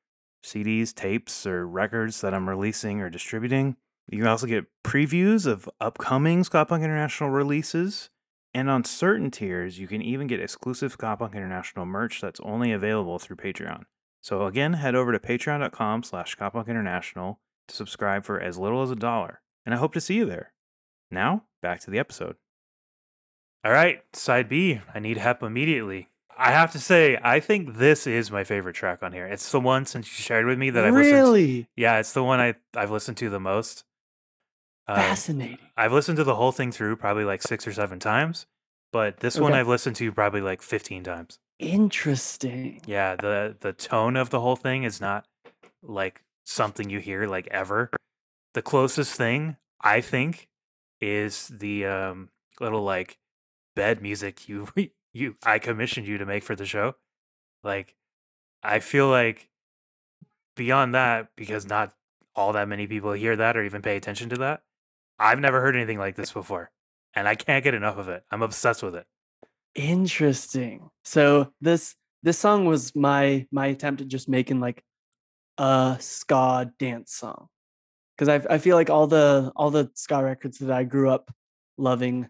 CDs, tapes, or records that I'm releasing or distributing. You can also get previews of upcoming Ska Punk International releases. And on certain tiers, you can even get exclusive Ska Punk International merch that's only available through Patreon. So again, head over to patreon.com slash International to subscribe for as little as a dollar. And I hope to see you there. Now, back to the episode. All right, side B. I need help immediately. I have to say, I think this is my favorite track on here. It's the one since you shared with me that I've listened. really Yeah, it's the one I I've listened to the most. Uh, fascinating. I've listened to the whole thing through probably like six or seven times, but this one I've listened to probably like fifteen times. Interesting. Yeah, the the tone of the whole thing is not like something you hear like ever. The closest thing I think is the um little like bed music you you I commissioned you to make for the show. Like I feel like beyond that because not all that many people hear that or even pay attention to that. I've never heard anything like this before and I can't get enough of it. I'm obsessed with it. Interesting. So this this song was my my attempt at just making like a ska dance song. Cuz I I feel like all the all the ska records that I grew up loving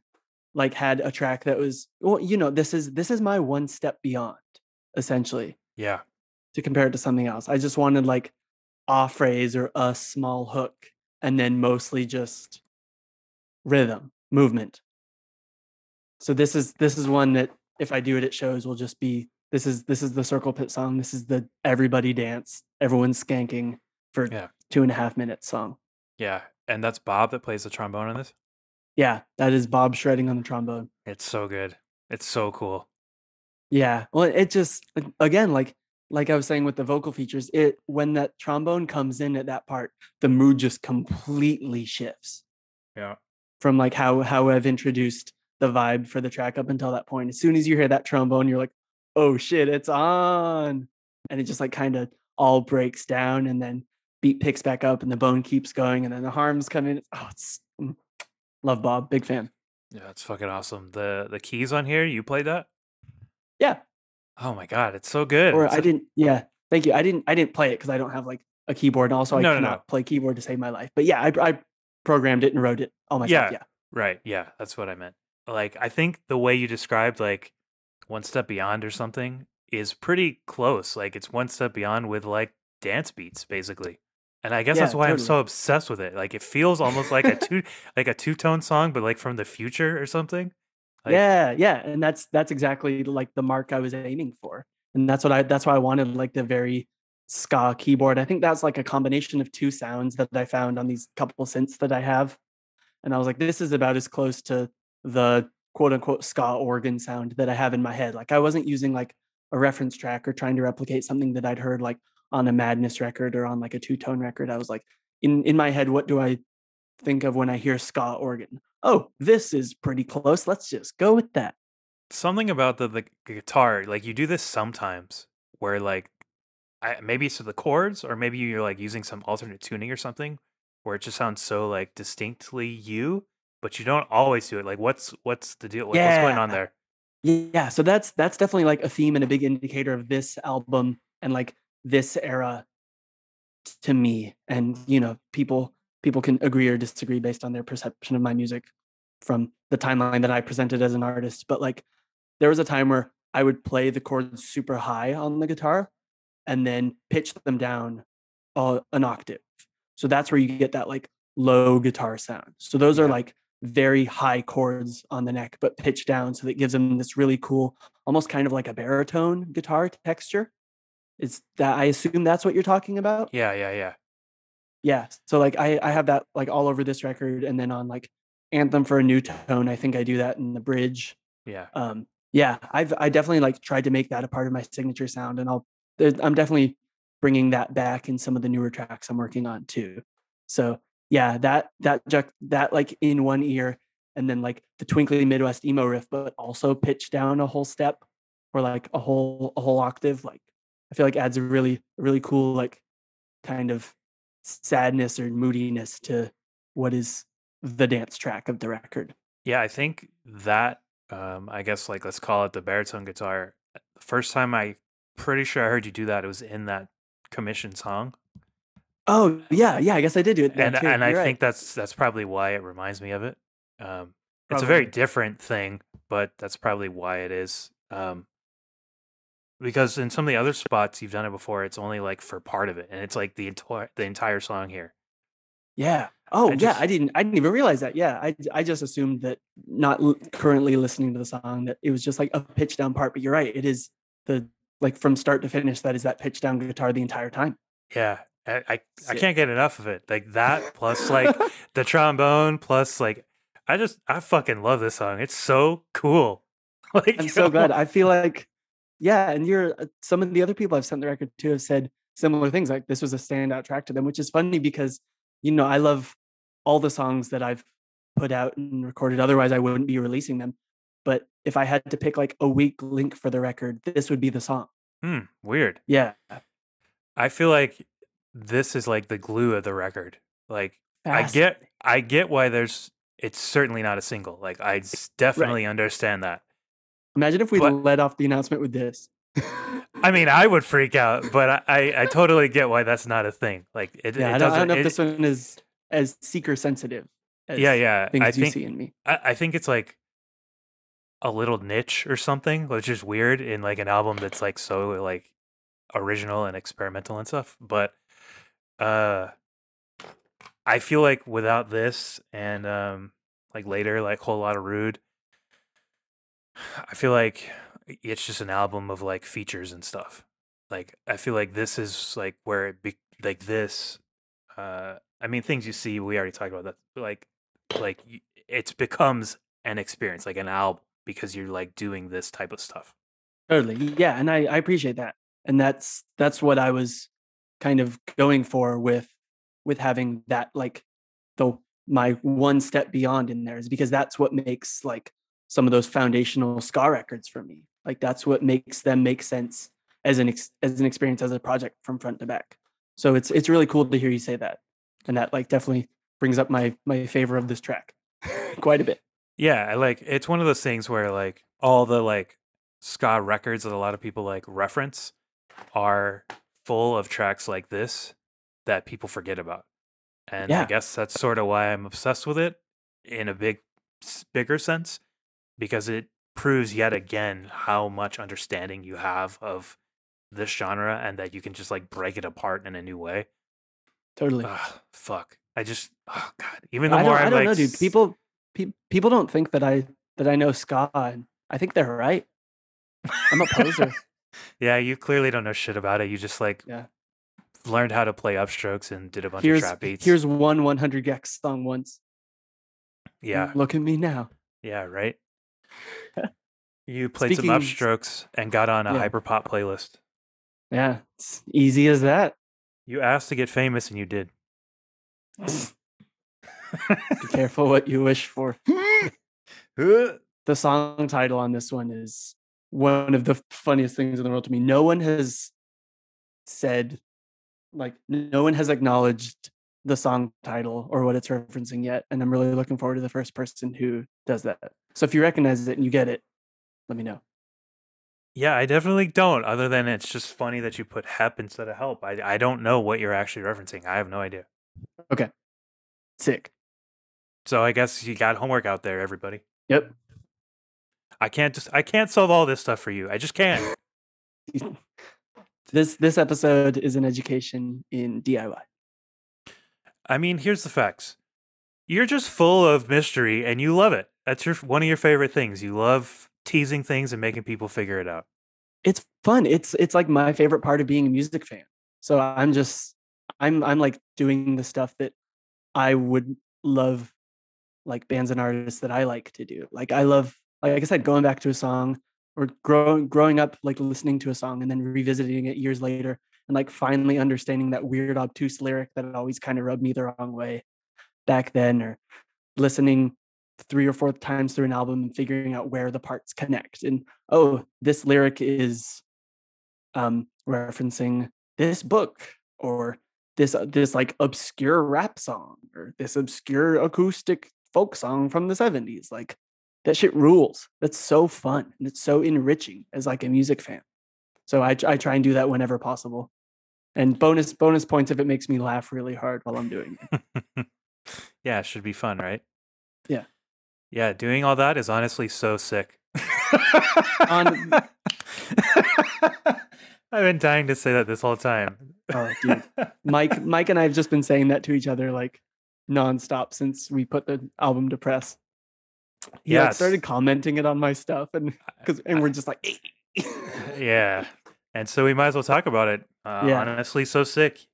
like had a track that was well you know this is this is my one step beyond essentially Yeah. to compare it to something else. I just wanted like a phrase or a small hook and then mostly just rhythm, movement. So this is this is one that if I do it at shows will just be this is this is the circle pit song. This is the everybody dance, everyone's skanking for Yeah. two and a half minutes song. Yeah. And that's Bob that plays the trombone in this. Yeah, that is Bob shredding on the trombone. It's so good. It's so cool. Yeah. Well, it just again like like I was saying with the vocal features, it when that trombone comes in at that part, the mood just completely shifts Yeah. from like how how I've introduced the vibe for the track up until that point. As soon as you hear that trombone, you're like, "Oh shit, it's on." And it just like kind of all breaks down and then beat picks back up and the bone keeps going and then the harms come in. Oh, it's mm, Love Bob, big fan. Yeah, it's fucking awesome. The the keys on here, you played that? Yeah. Oh my god, it's so good. Or It's I a- didn't. Yeah, thank you. I didn't. I didn't play it because I don't have like a keyboard, and also I No, no, cannot no. play keyboard to save my life. But yeah, I, I programmed it and wrote it all myself. Yeah. Yeah. Right. Yeah, that's what I meant. Like, I think the way you described like one step beyond or something is pretty close. Like, it's one step beyond with like dance beats, basically. And I guess that's Yeah, why I'm so obsessed with it. Like, it feels almost like a two, like a two tone song, but like from the future or something. Like- yeah, yeah, and that's that's exactly like the mark I was aiming for, and that's what I that's why I wanted like the very ska keyboard. I think that's like a combination of two sounds that I found on these couple synths that I have, and I was like, this is about as close to the quote unquote ska organ sound that I have in my head. Like I wasn't using like a reference track or trying to replicate something that I'd heard like on a Madness record or on like a two tone record. I was like, in in my head, what do I think of when I hear ska organ? Oh, this is pretty close. Let's just go with that. something about the the guitar like you do this sometimes where like I, maybe it's the chords or maybe you're like using some alternate tuning or something where it just sounds so like distinctly you but you don't always do it like what's what's the deal like, what's going on there Yeah, so that's that's definitely like a theme and a big indicator of this album and like this era to me. And you know, people people can agree or disagree based on their perception of my music from the timeline that I presented as an artist. But like there was a time where I would play the chords super high on the guitar and then pitch them down uh, an octave. So that's where you get that like low guitar sound. So those are like very high chords on the neck, but pitched down so that gives them this really cool, almost kind of like a baritone guitar texture. Is that I assume that's what you're talking about? yeah yeah yeah Yeah. So like I I have that like all over this record, and then on like Anthem for a New Tone, I think I do that in the bridge. yeah Um, yeah, I've I definitely like tried to make that a part of my signature sound, and I'll I'm definitely bringing that back in some of the newer tracks I'm working on too. So yeah, that that that like in one ear, and then like the twinkly Midwest emo riff, but also pitch down a whole step or like a whole a whole octave. Like I feel like adds a really really cool like kind of sadness or moodiness to what is the dance track of the record. yeah i think that um i guess like let's call it the baritone guitar first time i pretty sure i heard you do that it was in that commission song Oh yeah, yeah. I guess I did do it. and and I right. think that's that's probably why it reminds me of it. Um, it's a very different thing, but that's probably why it is. Um, because in some of the other spots you've done it before, it's only like for part of it, and it's like the entire the entire song here. Yeah. Oh I yeah. just- I didn't. I didn't even realize that. Yeah. I I just assumed that not l- currently listening to the song that it was just like a pitch down part. But you're right. It is the like from start to finish. That is that pitch down guitar the entire time. Yeah, I I, I can't get enough of it. Like that plus like the trombone plus like I just I fucking love this song. It's so cool. like I'm so glad. I feel like, yeah, and you're uh, some of the other people I've sent the record to have said similar things. Like this was a standout track to them, which is funny because you know I love all the songs that I've put out and recorded. Otherwise, I wouldn't be releasing them. But if I had to pick like a weak link for the record, this would be the song. Hmm, weird. Yeah, I feel like this is like the glue of the record. Like I get. I get why there's it's certainly not a single. Like I definitely understand that. Imagine if we but- led off the announcement with this. I mean, I would freak out, but I, I, I totally get why that's not a thing. Like it, yeah, it I, don't, I don't know if this one is as seeker sensitive. As yeah, yeah. Things I you think see in me. I, I think it's like a little niche or something, which is weird in like an album that's like so like original and experimental and stuff. But uh I feel like without this and um like later, like whole lot of rude, I feel like it's just an album of like features and stuff. Like I feel like this is like where it be like this uh I mean things you see we already talked about that like like it becomes an experience like an album because you're like doing this type of stuff. Totally. Yeah, and I, I appreciate that. And that's that's what I was kind of going for with with having that like the my one step beyond in there is because that's what makes like some of those foundational ska records for me. Like that's what makes them make sense as an ex, as an experience as a project from front to back. So it's it's really cool to hear you say that. And that like definitely brings up my my favor of this track. quite a bit. Yeah, I like it's one of those things where like all the like ska records that a lot of people like reference are full of tracks like this that people forget about. And I guess that's sort of why I'm obsessed with it in a big bigger sense because it proves yet again how much understanding you have of this genre and that you can just like break it apart in a new way. Totally. Ugh, fuck. I just oh god. Even the I more don't, I, I don't like know, dude. People, pe- people don't think that I that I know ska, and I think they're right. I'm a poser. Yeah, you clearly don't know shit about it. You just like Yeah. learned how to play upstrokes and did a bunch here's of trap beats. here's one 100 gecs song once. yeah, Look at me now. yeah, right. you played Speaking- some upstrokes and got on a Yeah. hyperpop playlist. Yeah, it's easy as that. You asked to get famous and you did. Be careful what you wish for. The song title on this one is one of the funniest things in the world to me. No one has said, like, no one has acknowledged the song title or what it's referencing yet. And I'm really looking forward to the first person who does that. So if you recognize it and you get it, let me know. Yeah, I definitely don't. Other than it's just funny that you put hep instead of help. I I don't know what you're actually referencing. I have no idea. Okay. Sick. So I guess you got homework out there, everybody. Yep. I can't just I can't solve all this stuff for you. I just can't. This this episode is an education in DIY. I mean, here's the facts. You're just full of mystery and you love it. That's your one of your favorite things. You love teasing things and making people figure it out. it's fun. It's it's like my favorite part of being a music fan. So I'm just I'm I'm like doing the stuff that I would love like bands and artists that I like to do. Like I love like I said going back to a song or growing growing up like listening to a song and then revisiting it years later and like finally understanding that weird obtuse lyric that always kind of rubbed me the wrong way back then or listening three or four times through an album and figuring out where the parts connect and oh this lyric is um referencing this book or this uh, this like obscure rap song or this obscure acoustic folk song from the 70s like that shit rules that's so fun and it's so enriching as like a music fan so i, I try and do that whenever possible and bonus bonus points if it makes me laugh really hard while i'm doing it yeah, it should be fun, right? Yeah. Yeah, doing all that is honestly so sick. On- I've been dying to say that this whole time. Oh, dude. mike mike and i have just been saying that to each other like nonstop since we put the album to press he like started commenting it on my stuff and because and we're just like yeah. And so we might as well talk about it. Uh, Yeah. Honestly, so sick.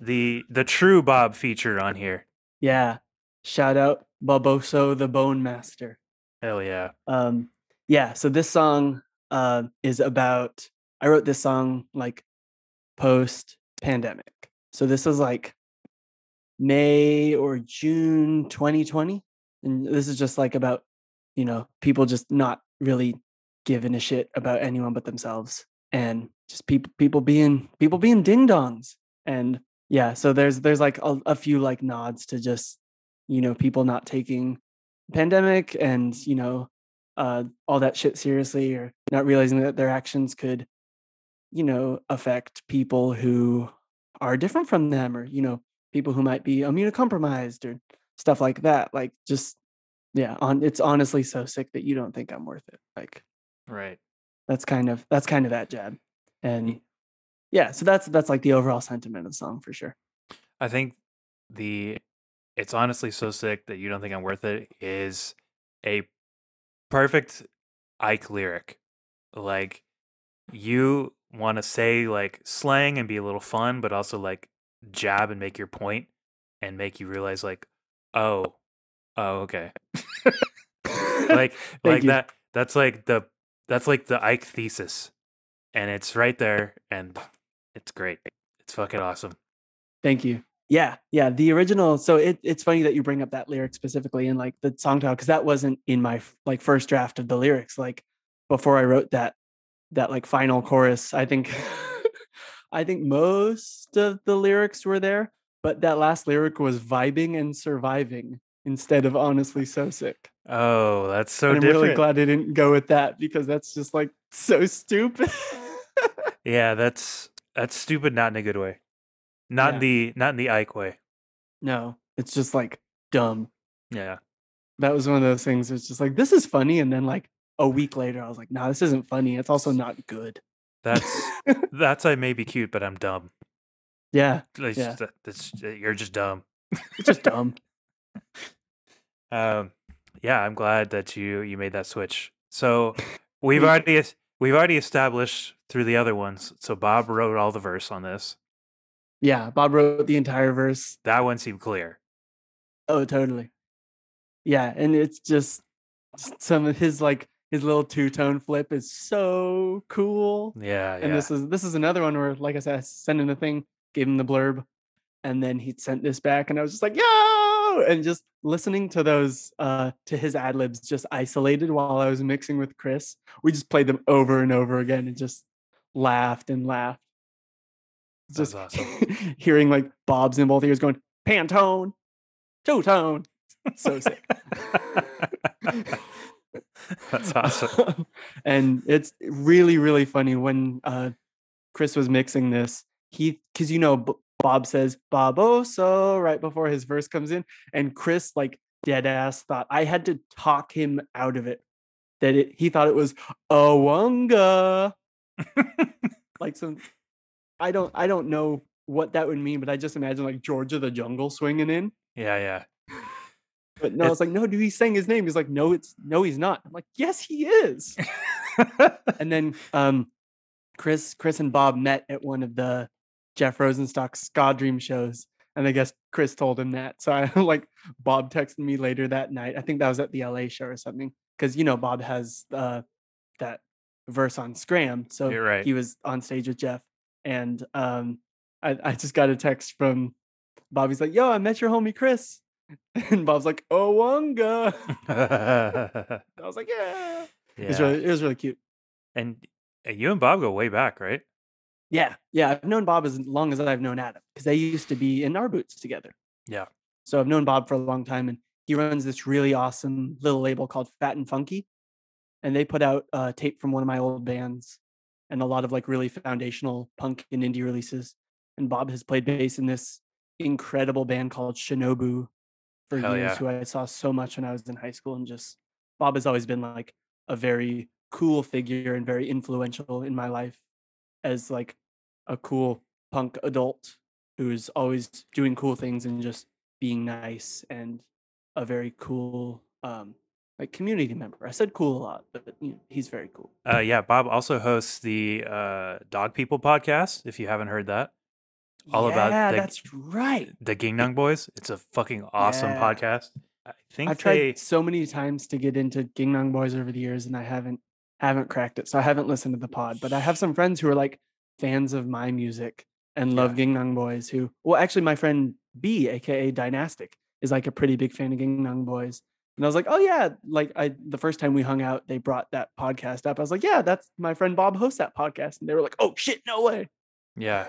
The the true Bob feature on here. yeah shout out Boboso the bone master Hell yeah. um yeah so this song uh, is about i wrote this song like post pandemic so this is like may or june 2020 and this is just like about you know people just not really giving a shit about anyone but themselves and just people people being people being ding dongs and yeah so there's there's like a, a few like nods to just you know people not taking pandemic and you know uh, all that shit seriously or not realizing that their actions could you know affect people who are different from them or you know people who might be immunocompromised or stuff like that. Like just yeah on it's honestly so sick that you don't think i'm worth it like Right. that's kind of that's kind of that jab and yeah so that's that's like the overall sentiment of the song for sure I think the it's honestly so sick that you don't think I'm worth it is a perfect Ike lyric. Like you want to say like slang and be a little fun, but also like jab and make your point and make you realize like, oh, oh, okay. like like you. that that's like the that's like the Ike thesis. And it's right there and it's great. It's fucking awesome. Thank you. Yeah, yeah. The original. So it, it's funny that you bring up that lyric specifically in like the song title because that wasn't in my like first draft of the lyrics. Like before I wrote that that like final chorus, I think I think most of the lyrics were there, but that last lyric was vibing and surviving instead of honestly so sick. Oh, that's so and I'm different. really glad I didn't go with that because that's just like so stupid. Yeah, that's that's stupid, not in a good way. Not in the not in the Ike way. no, it's just like dumb. Yeah. That was one of those things. It's just like this is funny, and then like a week later, I was like, nah, this isn't funny. It's also not good. That's that's I may be cute, but I'm dumb. Yeah, Like, Yeah. that- that's uh, uh, you're just dumb. it's just dumb. Um, yeah, I'm glad that you you made that switch. So we've already we've already established through the other ones. So Bob wrote all the verse on this. Yeah, Bob wrote the entire verse. That one seemed clear. Oh, totally. Yeah, and it's just some of his like his little two tone flip is so cool. Yeah, And yeah. this is this is another one where, like I said, I sent him the thing, gave him the blurb, and then he sent this back, and I was just like, and just listening to those uh to his ad libs just isolated while I was mixing with Chris. We just played them over and over again and just laughed and laughed. That's Just awesome. hearing like Bob's in both ears going, Pantone, two tone. So sick. That's awesome. and it's really really funny when uh chris was mixing this he because you know bob says boboso right before his verse comes in and chris like dead ass thought i had to talk him out of it that it he thought it was awunga. Like some i don't i don't know what that would mean but i just imagine like george of the jungle swinging in. Yeah, yeah. but no It's- like no dude he's saying his name. He's like no it's no he's not. I'm like yes he is. And then um chris chris and bob met at one of the jeff Rosenstock's ska dream shows and i guess chris told him that. So i like bob texted me later that night. I think that was at the la show or something because you know bob has uh that verse on scram so right. he was on stage with jeff and um I, I just got a text from bobby's like yo i met your homie chris. And bob's like oh wonga i was like yeah, It, was really, it was really cute. And uh, you and Bob go way back, right? Yeah, yeah. I've known Bob as long as I've known Adam because they used to be in our boots together. Yeah. So I've known Bob for a long time, and he runs this really awesome little label called Fat and Funky, and they put out a tape from one of my old bands, and a lot of like really foundational punk and indie releases. And Bob has played bass in this incredible band called Shinobu for Hell years, yeah. who I saw so much when I was in high school, and just Bob has always been like a very cool figure and very influential in my life as like a cool punk adult who's always doing cool things and just being nice and a very cool um like community member. I said cool a lot, but you know, he's very cool. Uh, yeah, Bob also hosts the uh, Dog People podcast. If you haven't heard that, All about yeah, the- that's right. the Gingnung Boys. It's a fucking awesome Yeah. podcast. I think I've tried so many times to get into Gingnong Boys over the years, and I haven't haven't cracked it. So I haven't listened to the pod, but I have some friends who are like fans of my music and love Gingnong Boys. Who, well, actually, my friend B, aka Dynastic, is like a pretty big fan of Gingnong Boys. And I was like, oh yeah, like I the first time we hung out, they brought that podcast up. I was like, yeah, that's my friend Bob hosts that podcast, and they were like, oh shit, no way. Yeah.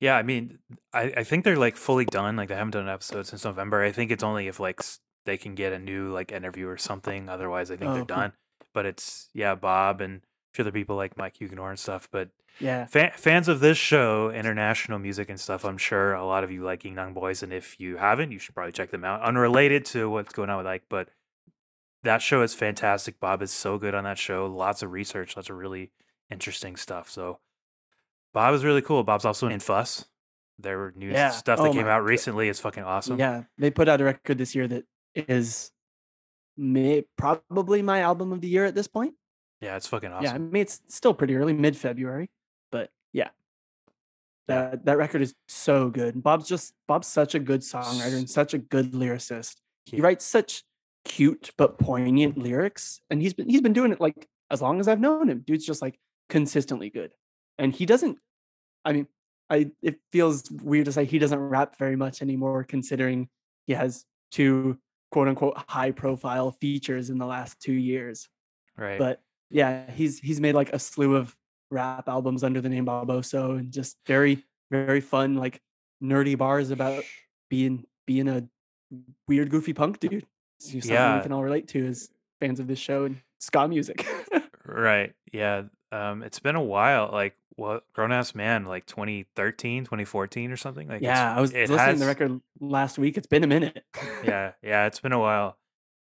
Yeah, I mean, I, I think they're like fully done. Like they haven't done an episode since November. I think it's only if like they can get a new like interview or something. Otherwise, I think Oh, they're done. But it's yeah, Bob and a few other people like Mike Huguenor and stuff. But Yeah, fa- fans of this show, international music and stuff, I'm sure a lot of you like Gingnong Boys, and if you haven't, you should probably check them out. Unrelated to what's going on with Ike, but that show is fantastic. Bob is so good on that show. Lots of research, lots of really interesting stuff. So Bob is really cool. Bob's also in Fuss. Their new Yeah. stuff that Oh came out recently is fucking awesome. yeah. They put out a record this year that is may, probably my album of the year at this point. Yeah, it's fucking awesome. Yeah, I mean it's still pretty early, mid February, but yeah. Yeah. That that record is so good. Bob's just Bob's such a good songwriter and such a good lyricist. He He- writes such cute but poignant lyrics, and he's been he's been doing it like as long as I've known him. Dude's just like consistently good, and he doesn't. I mean, I it feels weird to say he doesn't rap very much anymore, considering he has two quote unquote high profile features in the last two years right. but yeah, he's he's made like a slew of rap albums under the name Boboso and just very very fun like nerdy bars about being being a weird, goofy punk dude. It's something Yeah. we can all relate to as fans of this show and ska music. Right. Yeah. Um, it's been a while. Like what grown ass man, like 2013, 2014 or something. Like yeah, I was listening to the record last week. It's been a minute. yeah, yeah, it's been a while.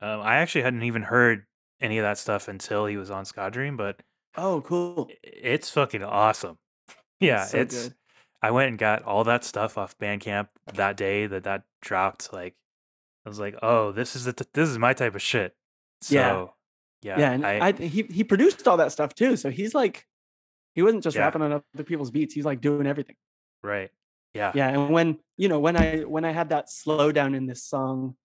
Um, I actually hadn't even heard any of that stuff until he was on Scott Dream, but oh, cool. it's fucking awesome. Yeah, So it's. good. I went and got all that stuff off Bandcamp that day that that dropped. Like, I was like, oh, this is the t- this is my type of shit. So, Yeah. Yeah, Yeah, and I, he he produced all that stuff too. So he's like, he wasn't just Yeah. rapping on other people's beats. He's like doing everything. right, yeah, Yeah, and when you know when I when I had that slowdown in this song,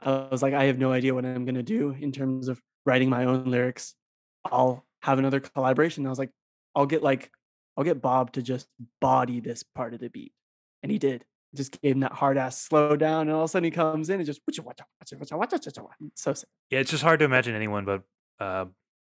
I was like, I have no idea what I'm gonna do in terms of writing my own lyrics. I'll have another collaboration. I was like, I'll get like, I'll get Bob to just body this part of the beat, and he did. Just gave him that hard ass slow down, and all of a sudden he comes in and just. So sick. yeah. It's just hard to imagine anyone but uh,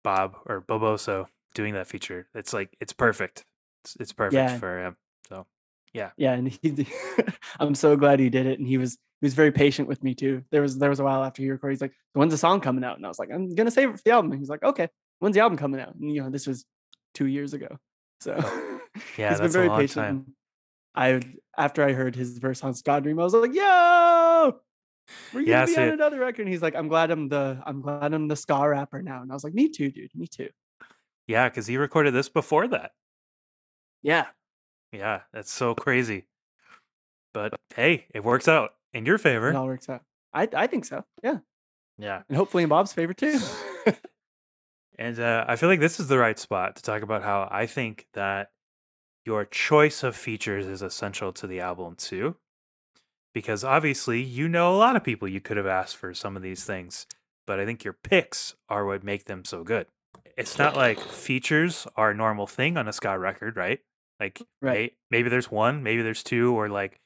Bob or Boboso doing that feature. It's like it's perfect. It's, it's perfect Yeah. for him. So, Yeah, yeah, and he, I'm so glad he did it, and he was he was very patient with me too. There was there was a while after he recorded, he's like, "When's the song coming out?" And I was like, "I'm gonna save it for the album." And he's like, "Okay, when's the album coming out?" And you know, this was two years ago, so yeah, he's been very long patient. time. I after I heard his verse on Scott Dream, I was like, "Yo, we're gonna Yeah, be on another record." And he's like, "I'm glad I'm the I'm glad I'm the ska rapper now." And I was like, "Me too, dude. Me too." Yeah, because he recorded this before that. Yeah, Yeah, that's so crazy. But hey, it works out in your favor. it all works out. I I think so. Yeah, Yeah. and hopefully in Bob's favor too. And uh, I feel like this is the right spot to talk about how I think that your choice of features is essential to the album too. Because obviously, you know a lot of people you could have asked for some of these things, but I think your picks are what make them so good. It's not like features are a normal thing on a ska record, right? Like Right. may- maybe there's one, maybe there's two, or like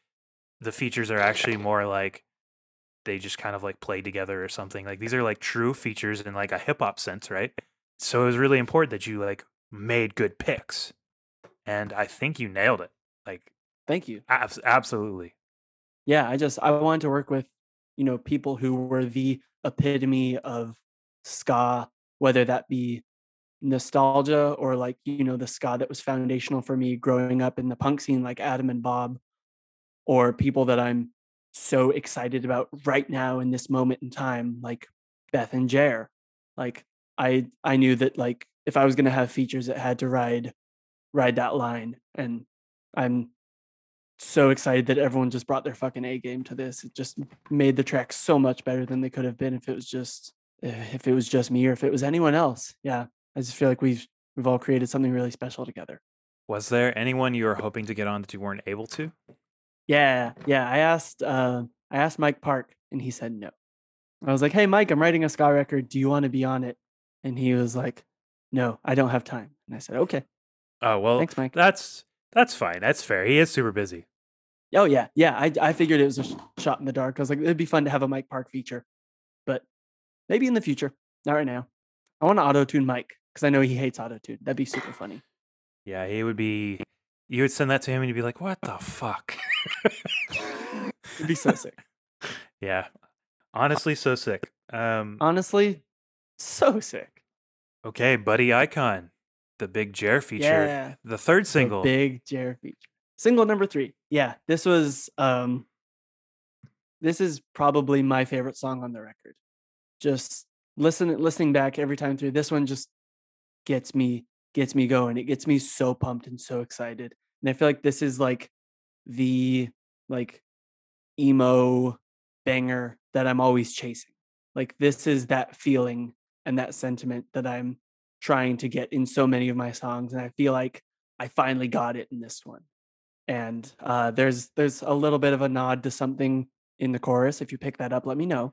the features are actually more like they just kind of like play together or something. Like these are like true features in like a hip hop sense, right? So it was really important that you like made good picks. And I think you nailed it. Like Thank you. abs- absolutely. Yeah i just i wanted to work with you know people who were the epitome of ska whether that be nostalgia or like you know the ska that was foundational for me growing up in the punk scene like adam and bob or people that i'm so excited about right now in this moment in time like beth and jer. Like i i knew that like if i was to have features it had to ride ride that line and i'm so excited that everyone just brought their fucking A game to this. It just made the track so much better than they could have been if it was just if it was just me or if it was anyone else. Yeah. I just feel like we've we've all created something really special together. Was there anyone you were hoping to get on that you weren't able to? Yeah. Yeah. I asked uh I asked Mike Park and he said no. I was like, hey Mike, I'm writing a ska record. Do you want to be on it? And he was like, No, I don't have time. And I said, Okay. Oh well Thanks, Mike. that's that's fine. That's fair. He is super busy. Oh yeah, yeah. I I figured it was a shot in the dark. I was like, it'd be fun to have a Mike Park feature, but maybe in the future. Not right now. I want to auto tune Mike because I know he hates auto tune. That'd be super funny. Yeah, he would be you would send that to him and you'd be like, What the fuck? It'd be so sick. yeah. Honestly, so sick. Um Honestly, so sick. okay, Buddy Icon, the big Jer feature. Yeah. The third The single. big Jared feature. Single number three. Yeah, this was um this is probably my favorite song on the record. Just listen listening back every time through. This one just gets me gets me going. It gets me so pumped and so excited. And I feel like this is like the like emo banger that I'm always chasing. Like this is that feeling and that sentiment that I'm trying to get in so many of my songs and I feel like I finally got it in this one. And uh, there's there's a little bit of a nod to something in the chorus. If you pick that up, let me know.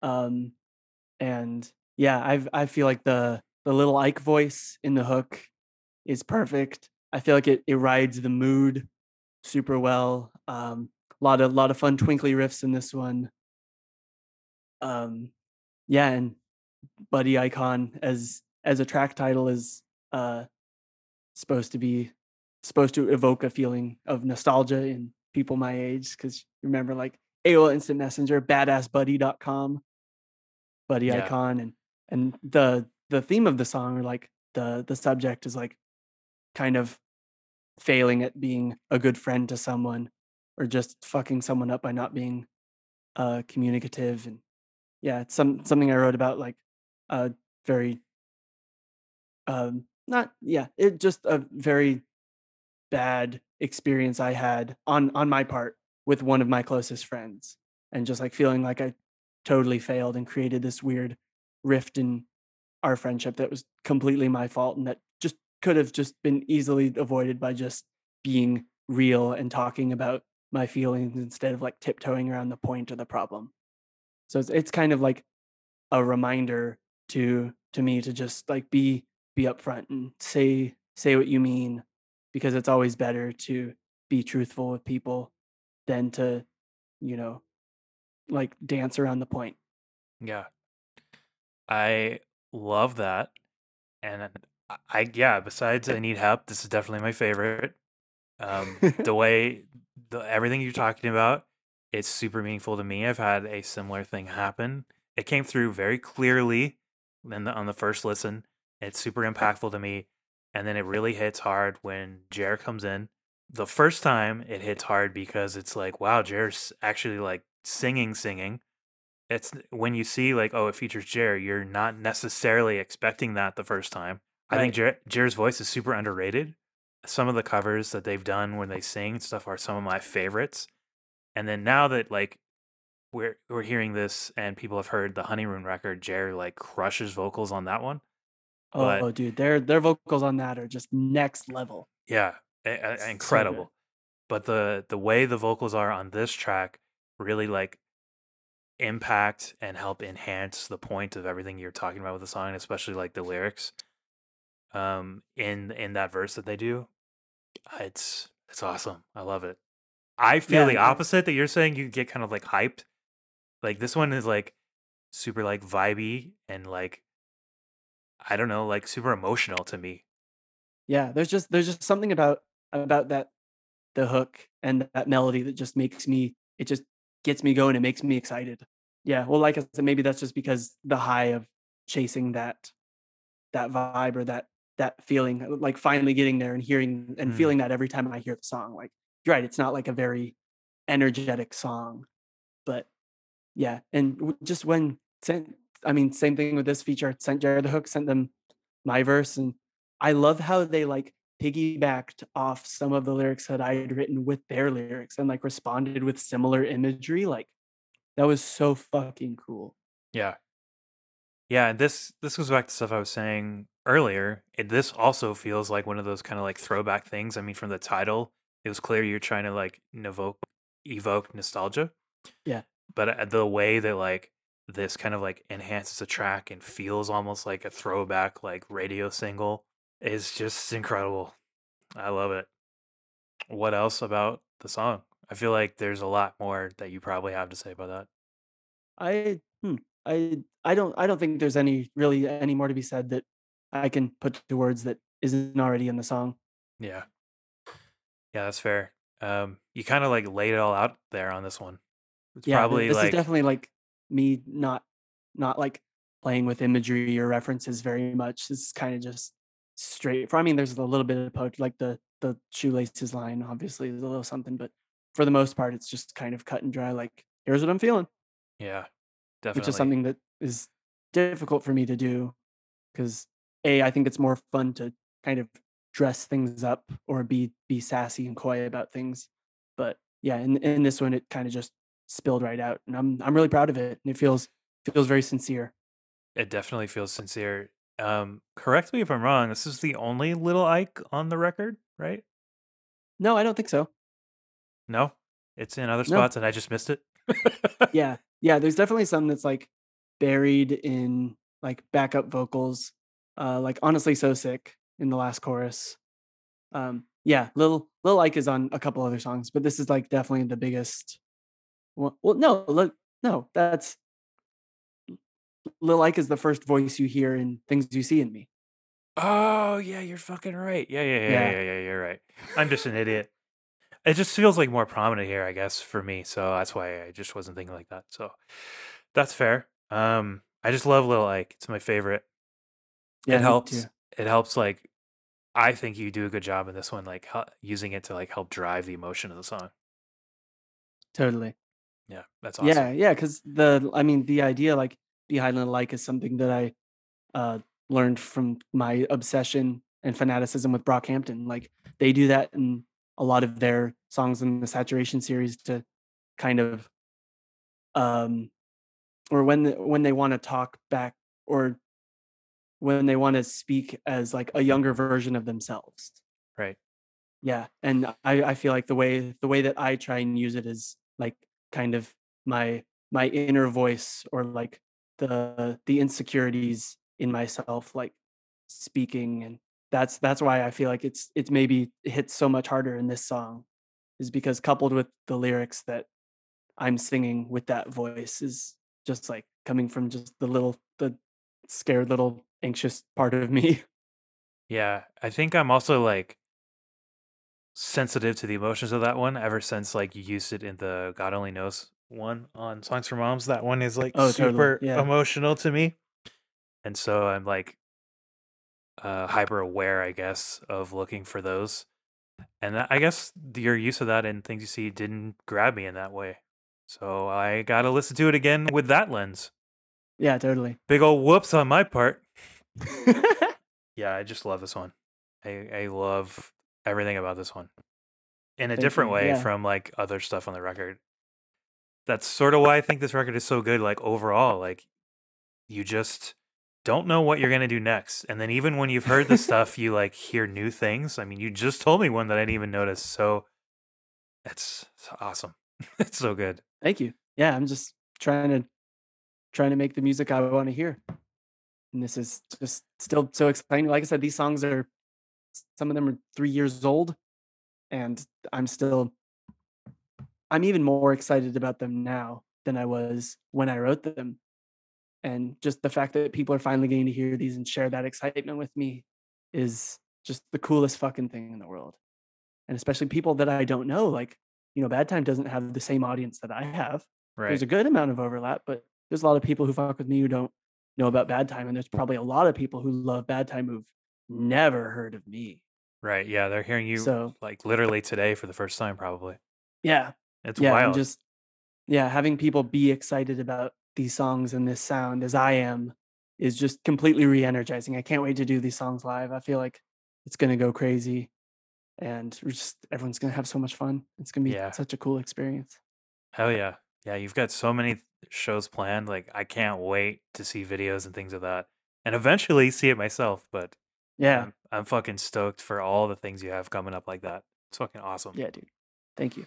Um, and yeah, I I feel like the the little Ike voice in the hook is perfect. I feel like it it rides the mood super well. Um, a lot of lot of fun twinkly riffs in this one. Um, yeah, and Buddy Icon as as a track title is uh supposed to be supposed to evoke a feeling of nostalgia in people my age because remember like AOL Instant Messenger, badassbuddy.com, buddy Yeah. icon, and and the the theme of the song or like the the subject is like kind of failing at being a good friend to someone or just fucking someone up by not being uh communicative and yeah it's some something i wrote about like uh very um not yeah it just a very bad experience i had on on my part with one of my closest friends and just like feeling like i totally failed and created this weird rift in our friendship that was completely my fault and that just could have just been easily avoided by just being real and talking about my feelings instead of like tiptoeing around the point of the problem. So it's, it's kind of like a reminder to to me to just like be be upfront and say say what you mean because it's always better to be truthful with people than to you know like dance around the point Yeah. I love that. And I, yeah, besides I Need Help, this is definitely my favorite. Um, the way the everything you're talking about, it's super meaningful to me. I've had a similar thing happen. It came through very clearly in the, on the first listen. It's super impactful to me. And then it really hits hard when Jer comes in. The first time it hits hard because it's like, wow, Jer's actually like singing, singing. It's when you see like, oh, it features Jer, you're not necessarily expecting that the first time. I think Jer, Jer's voice is super underrated. Some of the covers that they've done when they sing and stuff are some of my favorites. And then now that like we're we're hearing this and people have heard the Honeyroom record, Jer like crushes vocals on that one. Oh, but- dude their their vocals on that are just next level Yeah, It's so incredible. But the the way the vocals are on this track really like impact and help enhance the point of everything you're talking about with the song, especially like the lyrics. Um, in in that verse that they do, uh, it's it's awesome. I love it. I feel Yeah, the opposite that you're saying. You get kind of like hyped. Like this one is like super like vibey and like I don't know, like super emotional to me. yeah there's just there's just something about about that the hook and that melody that just makes me it just gets me going it makes me excited yeah well like i said maybe that's just because the high of chasing that that vibe or that that feeling uh, like finally getting there and hearing and Mm. feeling that every time i hear the song like you're right it's not like a very energetic song but yeah and just when i mean same thing with this feature sent jared the hook sent them my verse and i love how they like piggybacked off some of the lyrics that i had written with their lyrics and like responded with similar imagery like that was so fucking cool Yeah. Yeah, and this this goes back to stuff I was saying earlier. It, this also feels like one of those kind of like throwback things. I mean, from the title, it was clear you're trying to like evoke evoke nostalgia. Yeah. But uh, the way that like this kind of like enhances a track and feels almost like a throwback like radio single is just incredible. I love it. What else about the song? I feel like there's a lot more that you probably have to say about that. I hmm, I I don't I don't think there's any really any more to be said that I can put to words that isn't already in the song. Yeah. Yeah, that's fair. Um, you kind of like laid it all out there on this one. It's Yeah, probably this like is definitely like me not not like playing with imagery or references very much. It's kind of just straight. For I mean, there's a little bit of poetry, like the the shoelaces line. Obviously, is a little something, but for the most part, it's just kind of cut and dry. Like here's what I'm feeling, yeah, definitely. which is something that is difficult for me to do because a I think it's more fun to kind of dress things up or be be sassy and coy about things. But yeah, in in this one, it kind of just spilled right out, and I'm I'm really proud of it, and it feels feels very sincere. It definitely feels sincere. Um, correct me if I'm wrong. This is the only Little Ike on the record, right? No, I don't think so. No, it's in other No. spots, and I just missed it. Yeah, yeah. There's definitely some that's like buried in like backup vocals. Uh, like honestly, so sick in the last chorus. Um, yeah, little Lil Ike is on a couple other songs, but this is like definitely the biggest. Well, well no, look, no, that's Lil Ike is the first voice you hear in things you see in me. Oh yeah, you're fucking right. Yeah, yeah, yeah, yeah, Yeah. yeah, yeah. You're right. I'm just an idiot. it just feels like more prominent here, I guess, for me. So that's why I just wasn't thinking like that. So that's fair. Um, I just love Lil Ike. It's my favorite. Yeah, it helps. too. It helps. Like I think you do a good job in this one, like using it to like help drive the emotion of the song. Totally. Yeah, that's awesome. Yeah, yeah, because the I mean the idea like behind the like is something that I uh learned from my obsession and fanaticism with Brockhampton. Like they do that in a lot of their songs in the saturation series to kind of um or when the, when they want to talk back or when they want to speak as like a younger version of themselves. Right. Yeah, and I I feel like the way the way that I try and use it is like kind of my my inner voice or like the the insecurities in myself like speaking and that's that's why I feel like it's it's maybe hits so much harder in this song is because coupled with the lyrics that I'm singing with that voice is just like coming from just the little the scared little anxious part of me. Yeah, I think I'm also like sensitive to the emotions of that one ever since like you used it in the God Only Knows one on Songs for Moms. That one is like Oh, totally. super Yeah. emotional to me. And so I'm like uh hyper aware, I guess, of looking for those. And I I guess your use of that and things you see didn't grab me in that way. So I gotta listen to it again with that lens. Yeah, totally. Big old whoops on my part. Yeah, I just love this one. I I love everything about this one in a Thank different you, way yeah. from like other stuff on the record. That's sort of why I think this record is so good. Like overall, like you just don't know what you're gonna do next, and then even when you've heard the stuff, you like hear new things. I mean, you just told me one that I didn't even notice, so it's, it's awesome. it's so good. Thank you. Yeah, I'm just trying to trying to make the music I want to hear. And this is just still so exciting. Like I said, these songs are some of them are 3 years old and I'm still I'm even more excited about them now than I was when I wrote them. And just the fact that people are finally getting to hear these and share that excitement with me is just the coolest fucking thing in the world. And especially people that I don't know like, you know, Bad Time doesn't have the same audience that I have Right. there's a good amount of overlap, but there's a lot of people who fuck with me who don't know about Bad Time, and there's probably a lot of people who love Bad Time who've never heard of me. right. Yeah, they're hearing you So like literally today for the first time, probably. yeah, It's yeah, wild. and just yeah, having people be excited about these songs and this sound as I am is just completely re-energizing. I can't wait to do these songs live. I feel like it's gonna go crazy, and we're just everyone's gonna have so much fun. It's gonna be Yeah. such a cool experience. Hell yeah. Yeah, you've got so many shows planned. Like I can't wait to see videos and things of that. And eventually see it myself, but Yeah, I'm I'm fucking stoked for all the things you have coming up like that. It's fucking awesome. yeah, dude. Thank you.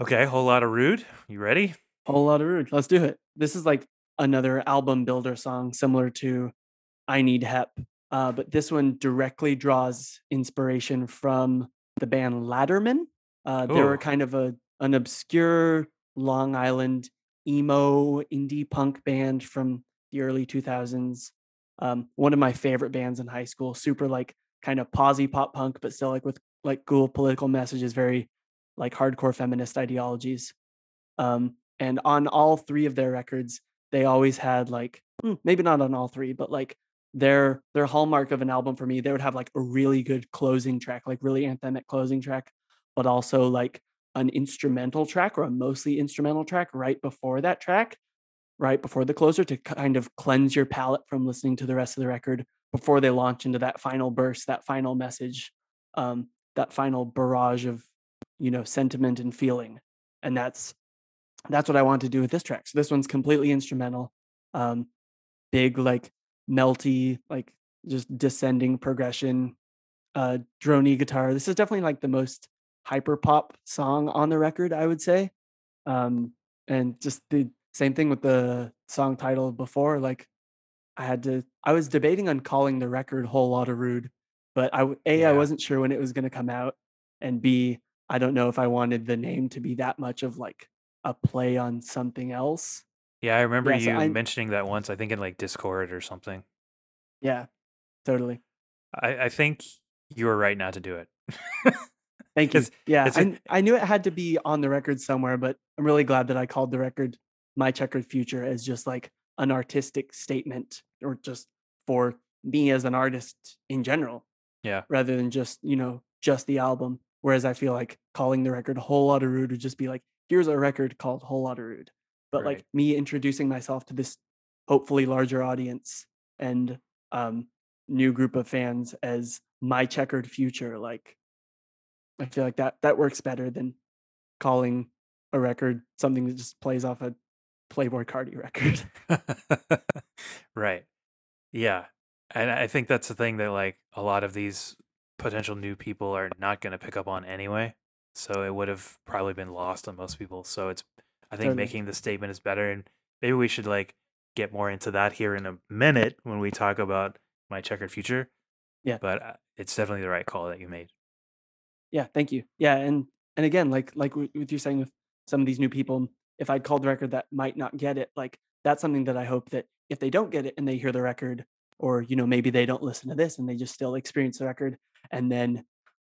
Okay, whole lot of rude. You ready? Whole lot of rude. Let's do it. This is like another album builder song similar to I Need Hep. Uh, but this one directly draws inspiration from the band Latterman. Uh, they were kind of a an obscure Long Island emo indie punk band from the early 2000s. Um, one of my favorite bands in high school. Super like kind of posy pop punk, but still like with like cool political messages, very like hardcore feminist ideologies. Um, and on all three of their records, they always had like mm, maybe not on all three, but like their their hallmark of an album for me, they would have like a really good closing track, like really anthemic closing track, but also like an instrumental track or a mostly instrumental track right before that track, right before the closer to kind of cleanse your palate from listening to the rest of the record before they launch into that final burst, that final message, um, that final barrage of you know sentiment and feeling. And that's that's what I want to do with this track. So this one's completely instrumental. Um, big like melty, like just descending progression, uh drony guitar. This is definitely like the most hyper pop song on the record, I would say. Um, and just the same thing with the song title before. Like I had to I was debating on calling the record whole lot of rude, but I A, I Yeah. wasn't sure when it was gonna come out, and B, I don't know if I wanted the name to be that much of like a play on something else. Yeah, I remember Yeah, so you I mentioning that once, I think in like Discord or something. yeah, totally. I, I think you were right not to do it. Thank you. Yeah, I, I, I knew it had to be on the record somewhere, but I'm really glad that I called the record "My Checkered Future" as just like an artistic statement, or just for me as an artist in general, Yeah. rather than just you know just the album. Whereas I feel like calling the record a "Whole Lotta Rude" would just be like, here's a record called "Whole Lotta Rude," but like me introducing myself to this hopefully larger audience and um, new group of fans as my checkered future, like I feel like that that works better than calling a record something that just plays off a Playboi Carti record. right. Yeah. And I think that's the thing that like a lot of these potential new people are not going to pick up on anyway. So it would have probably been lost on most people. So it's I think Totally. making the statement is better and maybe we should like get more into that here in a minute when we talk about my checkered future. Yeah. But uh, it's definitely the right call that you made. yeah, thank you. Yeah, and and again, like like with with you saying with some of these new people, if I'd called the record that might not get it, like that's something that I hope that if they don't get it and they hear the record, or you know maybe they don't listen to this and they just still experience the record, and then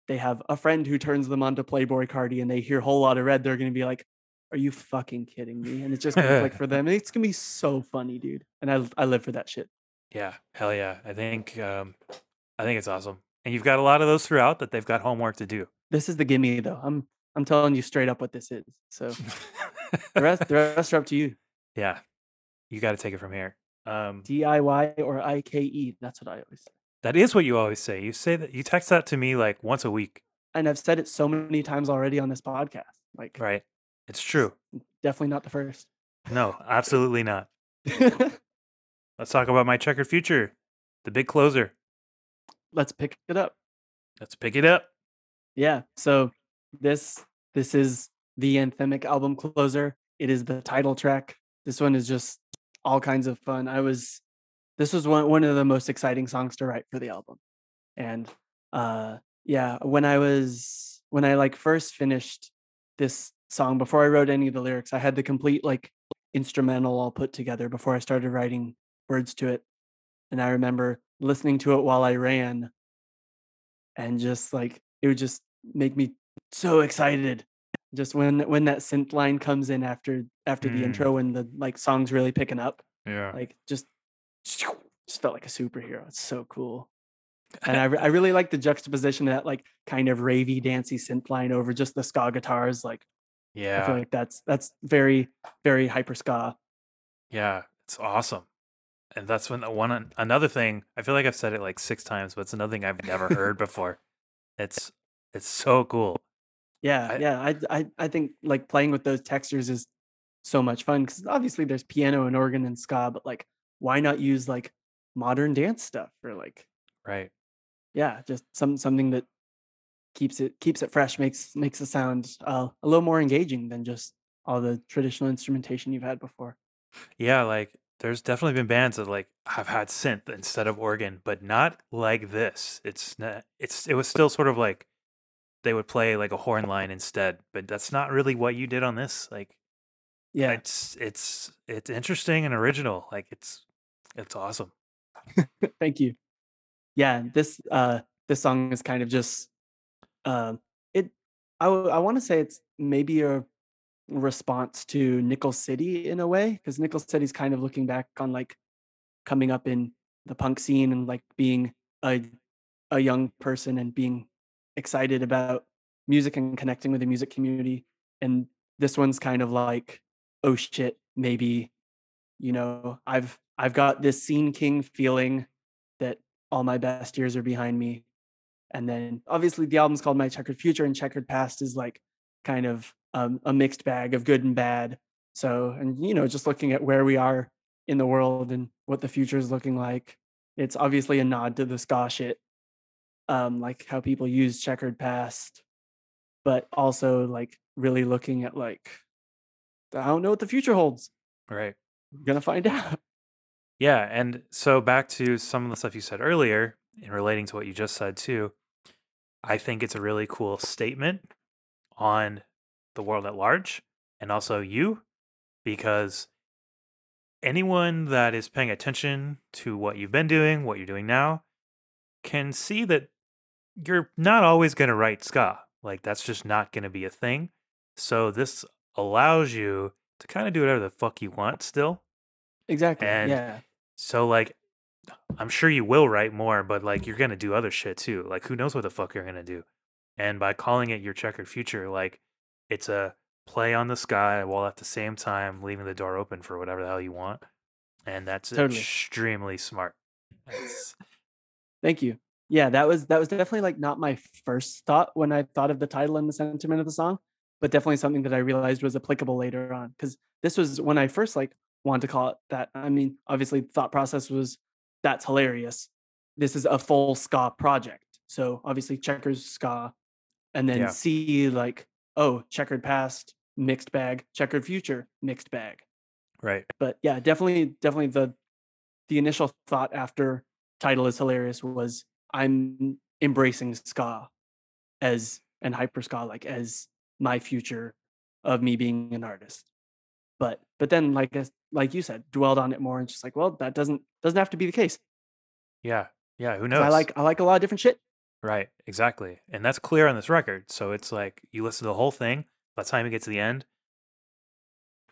they have a friend who turns them on to Playboi Carti and they hear Whole Lot of Red, they're gonna be like, "Are you fucking kidding me?" And it's just gonna click for them. and It's gonna be so funny, dude. And I I live for that shit. Yeah, hell yeah. I think um I think it's awesome. And you've got a lot of those throughout that they've got homework to do. This is the gimme though. I'm I'm telling you straight up what this is. So the rest the rest are up to you. yeah. You got to take it from here. Um DIY or IKE. That's what I always say. that is what you always say. You say that you text that to me like once a week, And I've said it so many times already on this podcast. Like, right? It's true. definitely not the first. No, absolutely not. Let's talk about my checkered future. The big closer. Let's pick it up. Let's pick it up. Yeah. So this this is the anthemic album closer. It is the title track. This one is just all kinds of fun. I was this was one one of the most exciting songs to write for the album. And uh yeah, when I was when I like first finished this song before I wrote any of the lyrics, I had the complete like instrumental all put together before I started writing words to it. And I remember listening to it while I ran and just like it would just make me so excited just when when that synth line comes in after after the Mm. intro when the like song's really picking up Yeah. like just just felt like a superhero it's so cool and I, I really like the juxtaposition of that like kind of ravey dancey synth line over just the ska guitars like yeah i feel like that's that's very very hyper ska Yeah. It's awesome. And that's when the one another thing, I feel like I've said it like 6 times, but it's another thing I've never heard before. It's it's so cool. Yeah I- yeah I, I i think like playing with those textures is so much fun because obviously there's piano and organ and ska but like why not use like modern dance stuff or like Right. yeah just some something that keeps it keeps it fresh makes makes the sound uh, a little more engaging than just all the traditional instrumentation you've had before Yeah, like there's definitely been bands that like have had synth instead of organ, but not like this. It's not it's it was still sort of like they would play like a horn line instead, but that's not really what you did on this. Like yeah it's it's it's interesting and original. Like it's it's awesome. thank you yeah this uh this song is kind of just um it i, w- I want to say it's maybe a response to nickel city in a way because nickel city's kind of looking back on like coming up in the punk scene and like being a a young person and being excited about music and connecting with the music community and this one's kind of like oh shit maybe you know i've i've got this scene king feeling that all my best years are behind me and then obviously the album's called my checkered future and checkered past is like kind of um, a mixed bag of good and bad so and you know just looking at where we are in the world and what the future is looking like it's obviously a nod to the ska shit um like how people use checkered past but also like really looking at like i don't know what the future holds Right. We're gonna find out Yeah, and so back to some of the stuff you said earlier in relating to what you just said too. I think it's a really cool statement on the world at large and also you because anyone that is paying attention to what you've been doing, what you're doing now, can see that you're not always going to write ska. Like that's just not going to be a thing. So this allows you to kind of do whatever the fuck you want still. Exactly. And yeah. So like I'm sure you will write more, but like you're going to do other shit too. Like who knows what the fuck you're going to do. And by calling it your checkered future, like it's a play on the sky while at the same time leaving the door open for whatever the hell you want. And that's Totally. extremely smart. Thank you. Yeah, that was that was definitely like not my first thought when I thought of the title and the sentiment of the song, but definitely something that I realized was applicable later on. Because this was when I first like wanted to call it that. I mean, obviously, thought process was that's hilarious. This is a full ska project, so obviously checkers ska, and then Yeah. C like oh checkered past mixed bag, checkered future mixed bag. right. But yeah, definitely, definitely the the initial thought after title is hilarious was I'm embracing ska as and hyper ska like as my future of me being an artist. But but then like as like you said, dwelled on it more and just like, well, that doesn't doesn't have to be the case. Yeah. Yeah. Who knows? I like I like a lot of different shit. Right, exactly. And that's clear on this record. So it's like you listen to the whole thing, by the time you get to the end,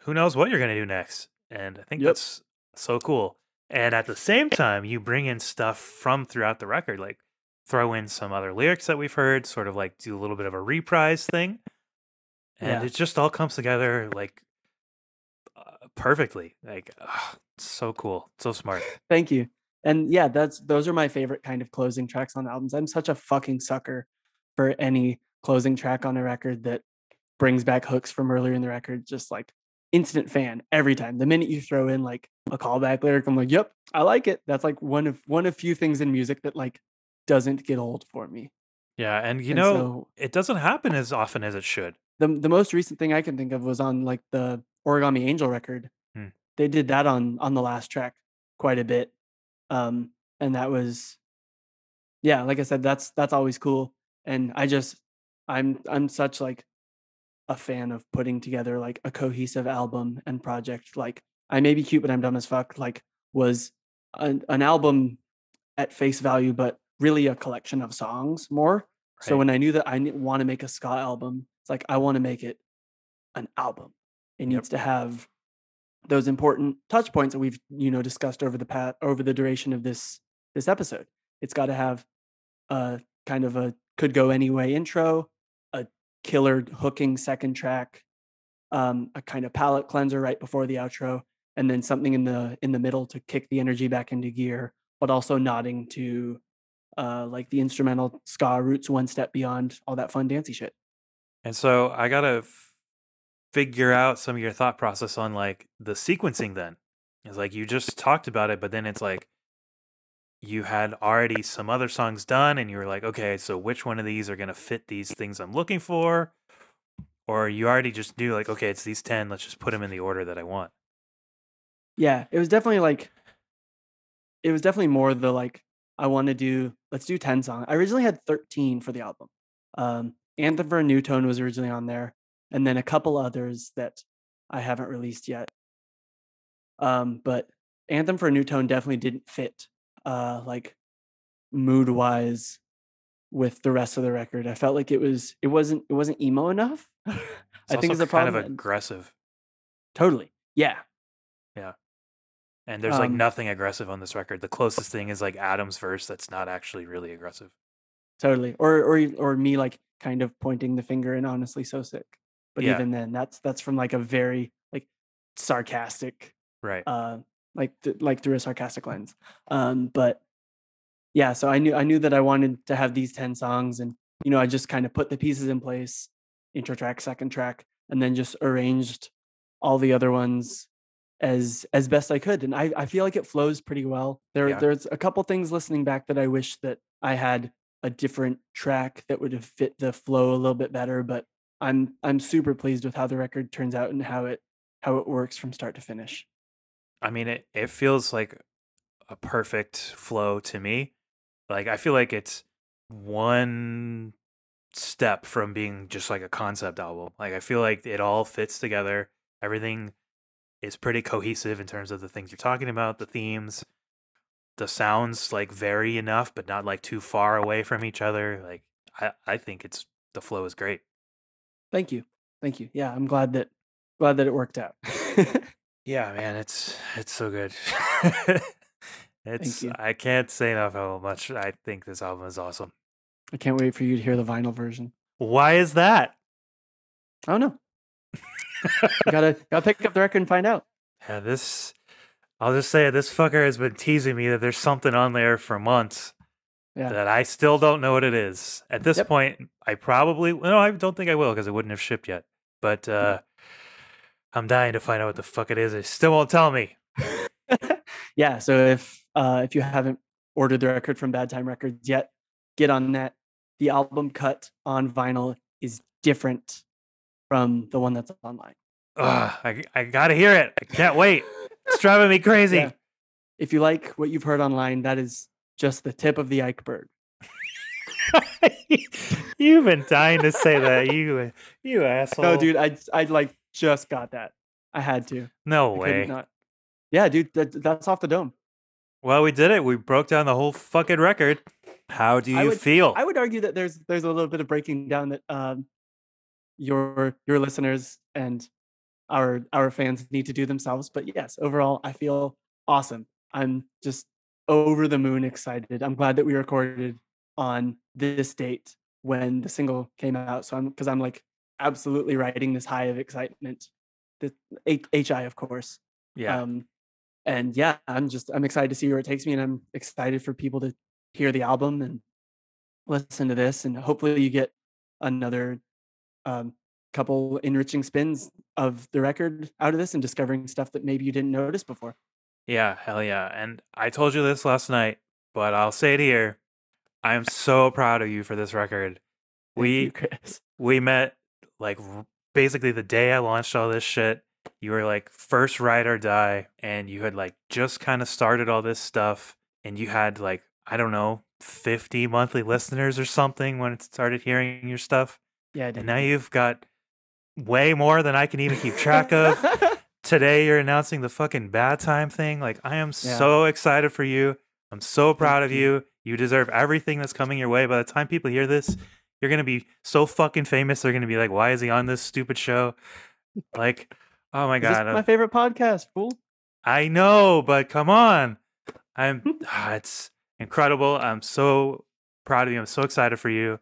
who knows what you're going to do next. And I think Yep. that's so cool. And at the same time, you bring in stuff from throughout the record, like throw in some other lyrics that we've heard, sort of like do a little bit of a reprise thing. And Yeah. it just all comes together like uh, perfectly. Like, so cool. So smart. Thank you. And yeah, that's those are my favorite kind of closing tracks on albums. I'm such a fucking sucker for any closing track on a record that brings back hooks from earlier in the record. Just like instant fan every time. The minute you throw in like a callback lyric, I'm like, yep, I like it. That's like one of one of few things in music that like doesn't get old for me. Yeah. And you And know, so it doesn't happen as often as it should. the the most recent thing I can think of was on like the Origami Angel record. Hmm. They did that on on the last track quite a bit. Um and that was yeah, like I said that's that's always cool and I just I'm I'm such like a fan of putting together like a cohesive album and project like I may be cute but I'm dumb as fuck like was an, an album at face value but really a collection of songs more so when I knew that I want to make a ska album, it's like I want to make it an album. It Yep. needs to have those important touch points that we've you know discussed over the pat over the duration of this this episode. It's got to have a kind of a could go anyway intro, killer hooking second track, um, a kind of palette cleanser right before the outro, and then something in the in the middle to kick the energy back into gear, but also nodding to uh, like the instrumental ska roots one step beyond all that fun dancey shit. And so I gotta f- figure out some of your thought process on like the sequencing. Then it's like you just talked about it, but then it's like you had already some other songs done, and you were like, okay, so which one of these are gonna fit these things I'm looking for? Or you already just knew like, okay, it's these ten. Let's just put them in the order that I want. Yeah, it was definitely like it was definitely more the like I want to do let's do 10 songs. I originally had 13 for the album. Um Anthem for a New Tone was originally on there and then a couple others that I haven't released yet. Um but Anthem for a New Tone definitely didn't fit uh like mood wise with the rest of the record. I felt like it was it wasn't it wasn't emo enough. I think it's a kind problem. of aggressive, totally. Yeah. Yeah. And there's like Um, nothing aggressive on this record. The closest thing is like Adam's verse that's not actually really aggressive. totally or or or me like kind of pointing the finger and honestly so sick but Yeah. even then that's that's from like a very like sarcastic Right. uh like th- like through a sarcastic lens. Um but yeah so i knew i knew that i wanted to have these 10 songs and you know i just kind of put the pieces in place intro track second track and then just arranged all the other ones as as best i could. And i i feel like it flows pretty well. There Yeah. there's a couple things listening back that i wish that i had a different track that would have fit the flow a little bit better but i'm i'm super pleased with how the record turns out and how it how it works from start to finish I mean, it, it feels like a perfect flow to me. Like, I feel like it's one step from being just like a concept album. Like, I feel like it all fits together. Everything is pretty cohesive in terms of the things you're talking about, the themes. The sounds like vary enough, but not like too far away from each other. Like, I, I think it's the flow is great. Thank you. Thank you. Yeah, I'm glad that glad that it worked out. Yeah, man, it's it's so good. it's. I can't say enough how much I think this album is awesome. I can't wait for you to hear the vinyl version. Why is that? I don't know. Gotta gotta pick up the record and find out. Yeah, this I'll just say it, this fucker has been teasing me that there's something on there for months Yeah. that I still don't know what it is. At this Yep. point, I probably no, I don't think I will because it wouldn't have shipped yet. But uh I'm dying to find out what the fuck it is. It still won't tell me. yeah. So if uh, if you haven't ordered the record from Bad Time Records yet, get on that. The album cut on vinyl is different from the one that's online. Ugh, I I gotta hear it. I can't wait. It's driving me crazy. Yeah. If you like what you've heard online, that is just the tip of the iceberg. You've been dying to say that, you you asshole. No, dude, I I like just got that. I had to. No I way. couldn't. Yeah, dude, that, that's off the dome. Well, we did it. We broke down the whole fucking record. How do I you would- feel? I would argue that there's there's a little bit of breaking down that um, your your listeners and our our fans need to do themselves. But yes, overall, I feel awesome. I'm just over the moon excited. I'm glad that we recorded on this date when the single came out. So I'm because I'm like absolutely riding this high of excitement. The HI, of course. yeah. Um, and yeah, I'm just I'm excited to see where it takes me, and I'm excited for people to hear the album and listen to this, and hopefully you get another um, couple enriching spins of the record out of this and discovering stuff that maybe you didn't notice before. yeah, hell yeah. And I told you this last night, but I'll say it here. I am so proud of you for this record. We you, Chris. we met like r- basically the day I launched all this shit. You were like first ride or die, and you had like just kind of started all this stuff, and you had like I don't know, fifty monthly listeners or something when it started hearing your stuff, Yeah, and now you've got way more than I can even keep track of. Today you're announcing the fucking bad time thing. Like I am Yeah. so excited for you. I'm so proud of you. you. You deserve everything that's coming your way. By the time people hear this, you're gonna be so fucking famous. They're gonna be like, "Why is he on this stupid show?" Like, oh my god, my favorite podcast, fool. I know, but come on, I'm. ah, it's incredible. I'm so proud of you. I'm so excited for you.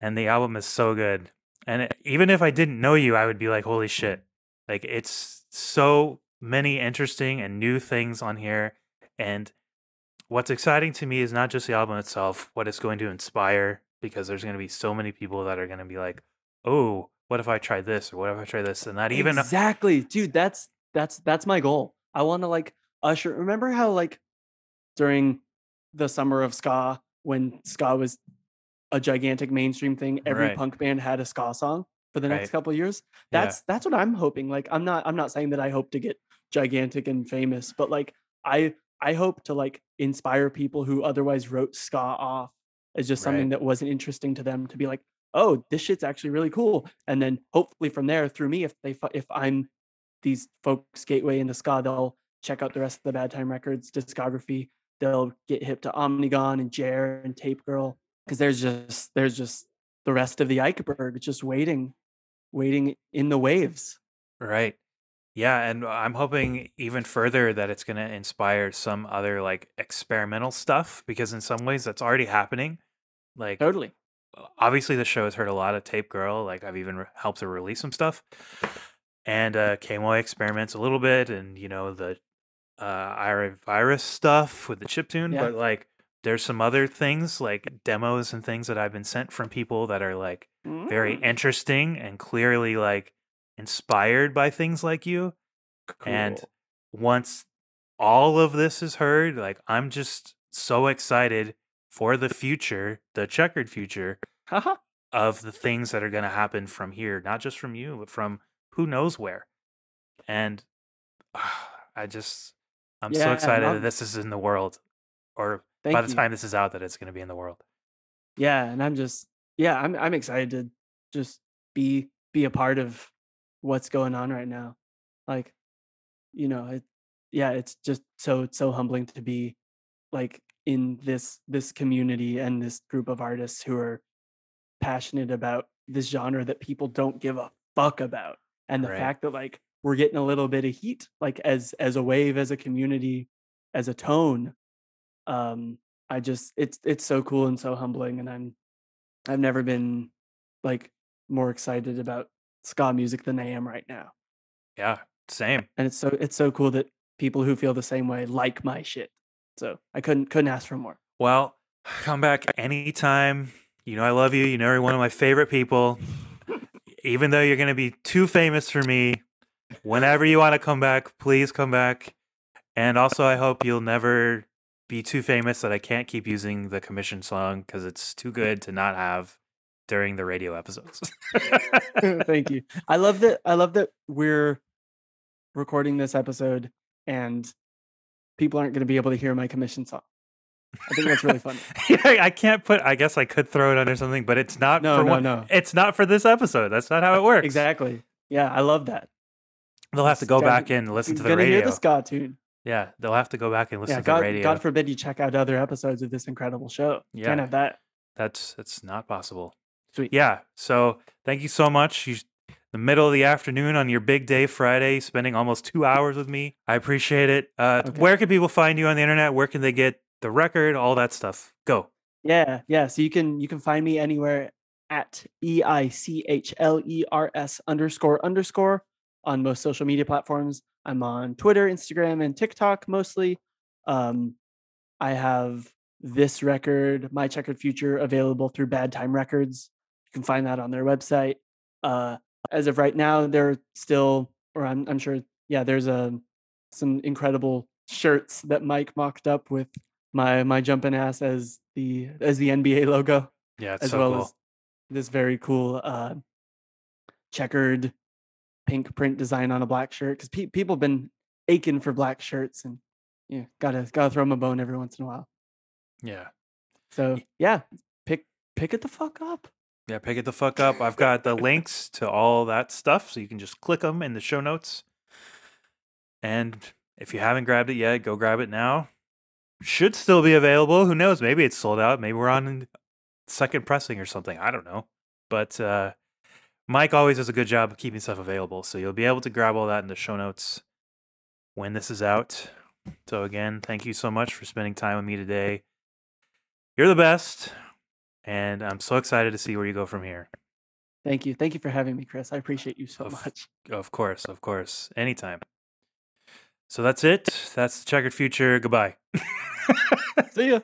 And the album is so good. And it, even if I didn't know you, I would be like, "Holy shit!" Like it's so many interesting and new things on here. And what's exciting to me is not just the album itself, what it's going to inspire, because there's going to be so many people that are going to be like, oh, what if I try this? Or what if I try this? And that even, exactly, dude. That's that's that's my goal. I want to like usher. Remember how like during the summer of ska when ska was a gigantic mainstream thing, every Right. punk band had a ska song for the next Right. couple of years. Yeah. That's that's what I'm hoping. Like I'm not I'm not saying that I hope to get gigantic and famous, but like I I hope to like inspire people who otherwise wrote ska off as just something Right. that wasn't interesting to them to be like, oh, this shit's actually really cool. And then hopefully from there, through me, if they if I'm these folks' gateway into ska, they'll check out the rest of the Bad Time Records discography. They'll get hip to Omnigone and Jer and Tape Girl because there's just there's just the rest of the Eichberg just waiting, waiting in the waves. Right. Yeah, and I'm hoping even further that it's going to inspire some other like experimental stuff because in some ways that's already happening. Like Totally. obviously the show has heard a lot of Tape Girl, like I've even re- helped her release some stuff. And uh KMOI experiments a little bit and you know the uh Ira virus stuff with the chiptune, Yeah. but like there's some other things like demos and things that I've been sent from people that are like very Mm, interesting and clearly like inspired by things like you. And once all of this is heard, like I'm just so excited for the future, the checkered future Haha. of the things that are going to happen from here, not just from you, but from who knows where. And I just, I'm so excited that this is in the world, or by the you. time this is out, that it's going to be in the world. yeah and i'm just yeah i'm i'm excited to just be be a part of what's going on right now like you know it yeah it's just so so humbling to be like in this this community and this group of artists who are passionate about this genre that people don't give a fuck about. And the Right. fact that like we're getting a little bit of heat, like as as a wave, as a community, as a tone. Um, I just it's it's so cool and so humbling. And I'm I've never been like more excited about ska music than I am right now. Yeah, same. And it's so it's so cool that people who feel the same way like my shit. So I couldn't couldn't ask for more. Well, come back anytime. You know I love you. You know you're one of my favorite people. Even though you're going to be too famous for me, whenever you want to come back, please come back. And also, I hope you'll never be too famous that I can't keep using the commission song because it's too good to not have during the radio episodes. Thank you. I love that. I love that we're recording this episode and people aren't going to be able to hear my commission song. I think that's really funny. yeah, I can't put. I guess I could throw it under something, but it's not. No, for no, one, no. It's not for this episode. That's not how it works. Exactly. Yeah, I love that. They'll have to go back and listen to the gonna hear the ska tune. Yeah, they'll have to go back and listen Yeah, to God, the radio. God forbid you check out other episodes of this incredible show. Yeah. Can't have that. That's that's not possible. Sweet. Yeah. So thank you so much. You the middle of the afternoon on your big day Friday, spending almost two hours with me. I appreciate it. Uh, Okay. Where can people find you on the internet? Where can they get the record? All that stuff. Go. Yeah, yeah. So you can you can find me anywhere at e i c h l e r s underscore underscore on most social media platforms. I'm on Twitter, Instagram, and TikTok mostly. Um, I have this record, My Checkered Future, available through Bad Time Records. You can find that on their website. Uh, as of right now, they're still, or I'm, I'm sure, yeah, there's a some incredible shirts that Mike mocked up with my my jumping ass as the as the NBA logo, Yeah, it's as so well cool. as this very cool uh, checkered pink print design on a black shirt. Because pe- people have been aching for black shirts, and yeah, gotta gotta throw them a bone every once in a while. yeah. So yeah, pick pick it the fuck up. Yeah, pick it the fuck up. I've got the links to all that stuff, so you can just click them in the show notes. And if you haven't grabbed it yet, go grab it now. Should still be available. Who knows? Maybe it's sold out. Maybe we're on second pressing or something. I don't know. But uh, Mike always does a good job of keeping stuff available, so you'll be able to grab all that in the show notes when this is out. So again, thank you so much for spending time with me today. You're the best and I'm so excited to see where you go from here. Thank you, thank you for having me, Chris. I appreciate you so Of- much. Of course, of course, anytime. So that's it. That's the checkered future. Goodbye. See ya.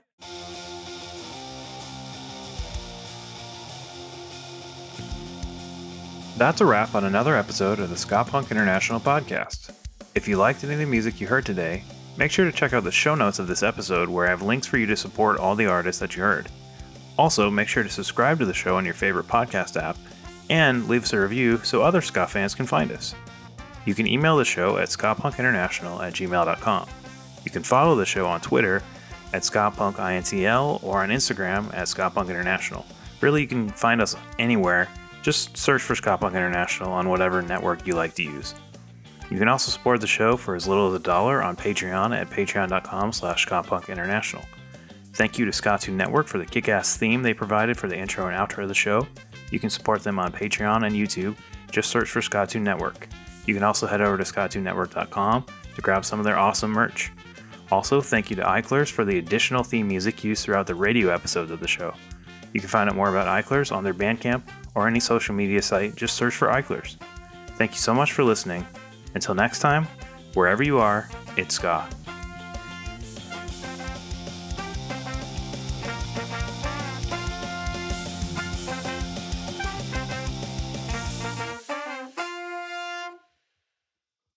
That's a wrap on another episode of the Ska Punk International podcast. If you liked any of the music you heard today, make sure to check out the show notes of this episode where I have links for you to support all the artists that you heard. Also, make sure to subscribe to the show on your favorite podcast app and leave us a review so other ska fans can find us. You can email the show at skapunkinternational at gmail.com. You can follow the show on Twitter at skapunkintl or on Instagram at skapunkinternational. Really, you can find us anywhere. Just search for Ska Punk International on whatever network you like to use. You can also support the show for as little as a dollar on Patreon at patreon.com slash skapunkinternational. Thank you to Skatune Network for the kick-ass theme they provided for the intro and outro of the show. You can support them on Patreon and YouTube. Just search for Skatune Network. You can also head over to skatunenetwork.com to grab some of their awesome merch. Also, thank you to Eichlers for the additional theme music used throughout the radio episodes of the show. You can find out more about Eichlers on their Bandcamp or any social media site. Just search for Eichlers. Thank you so much for listening. Until next time, wherever you are, it's Ska.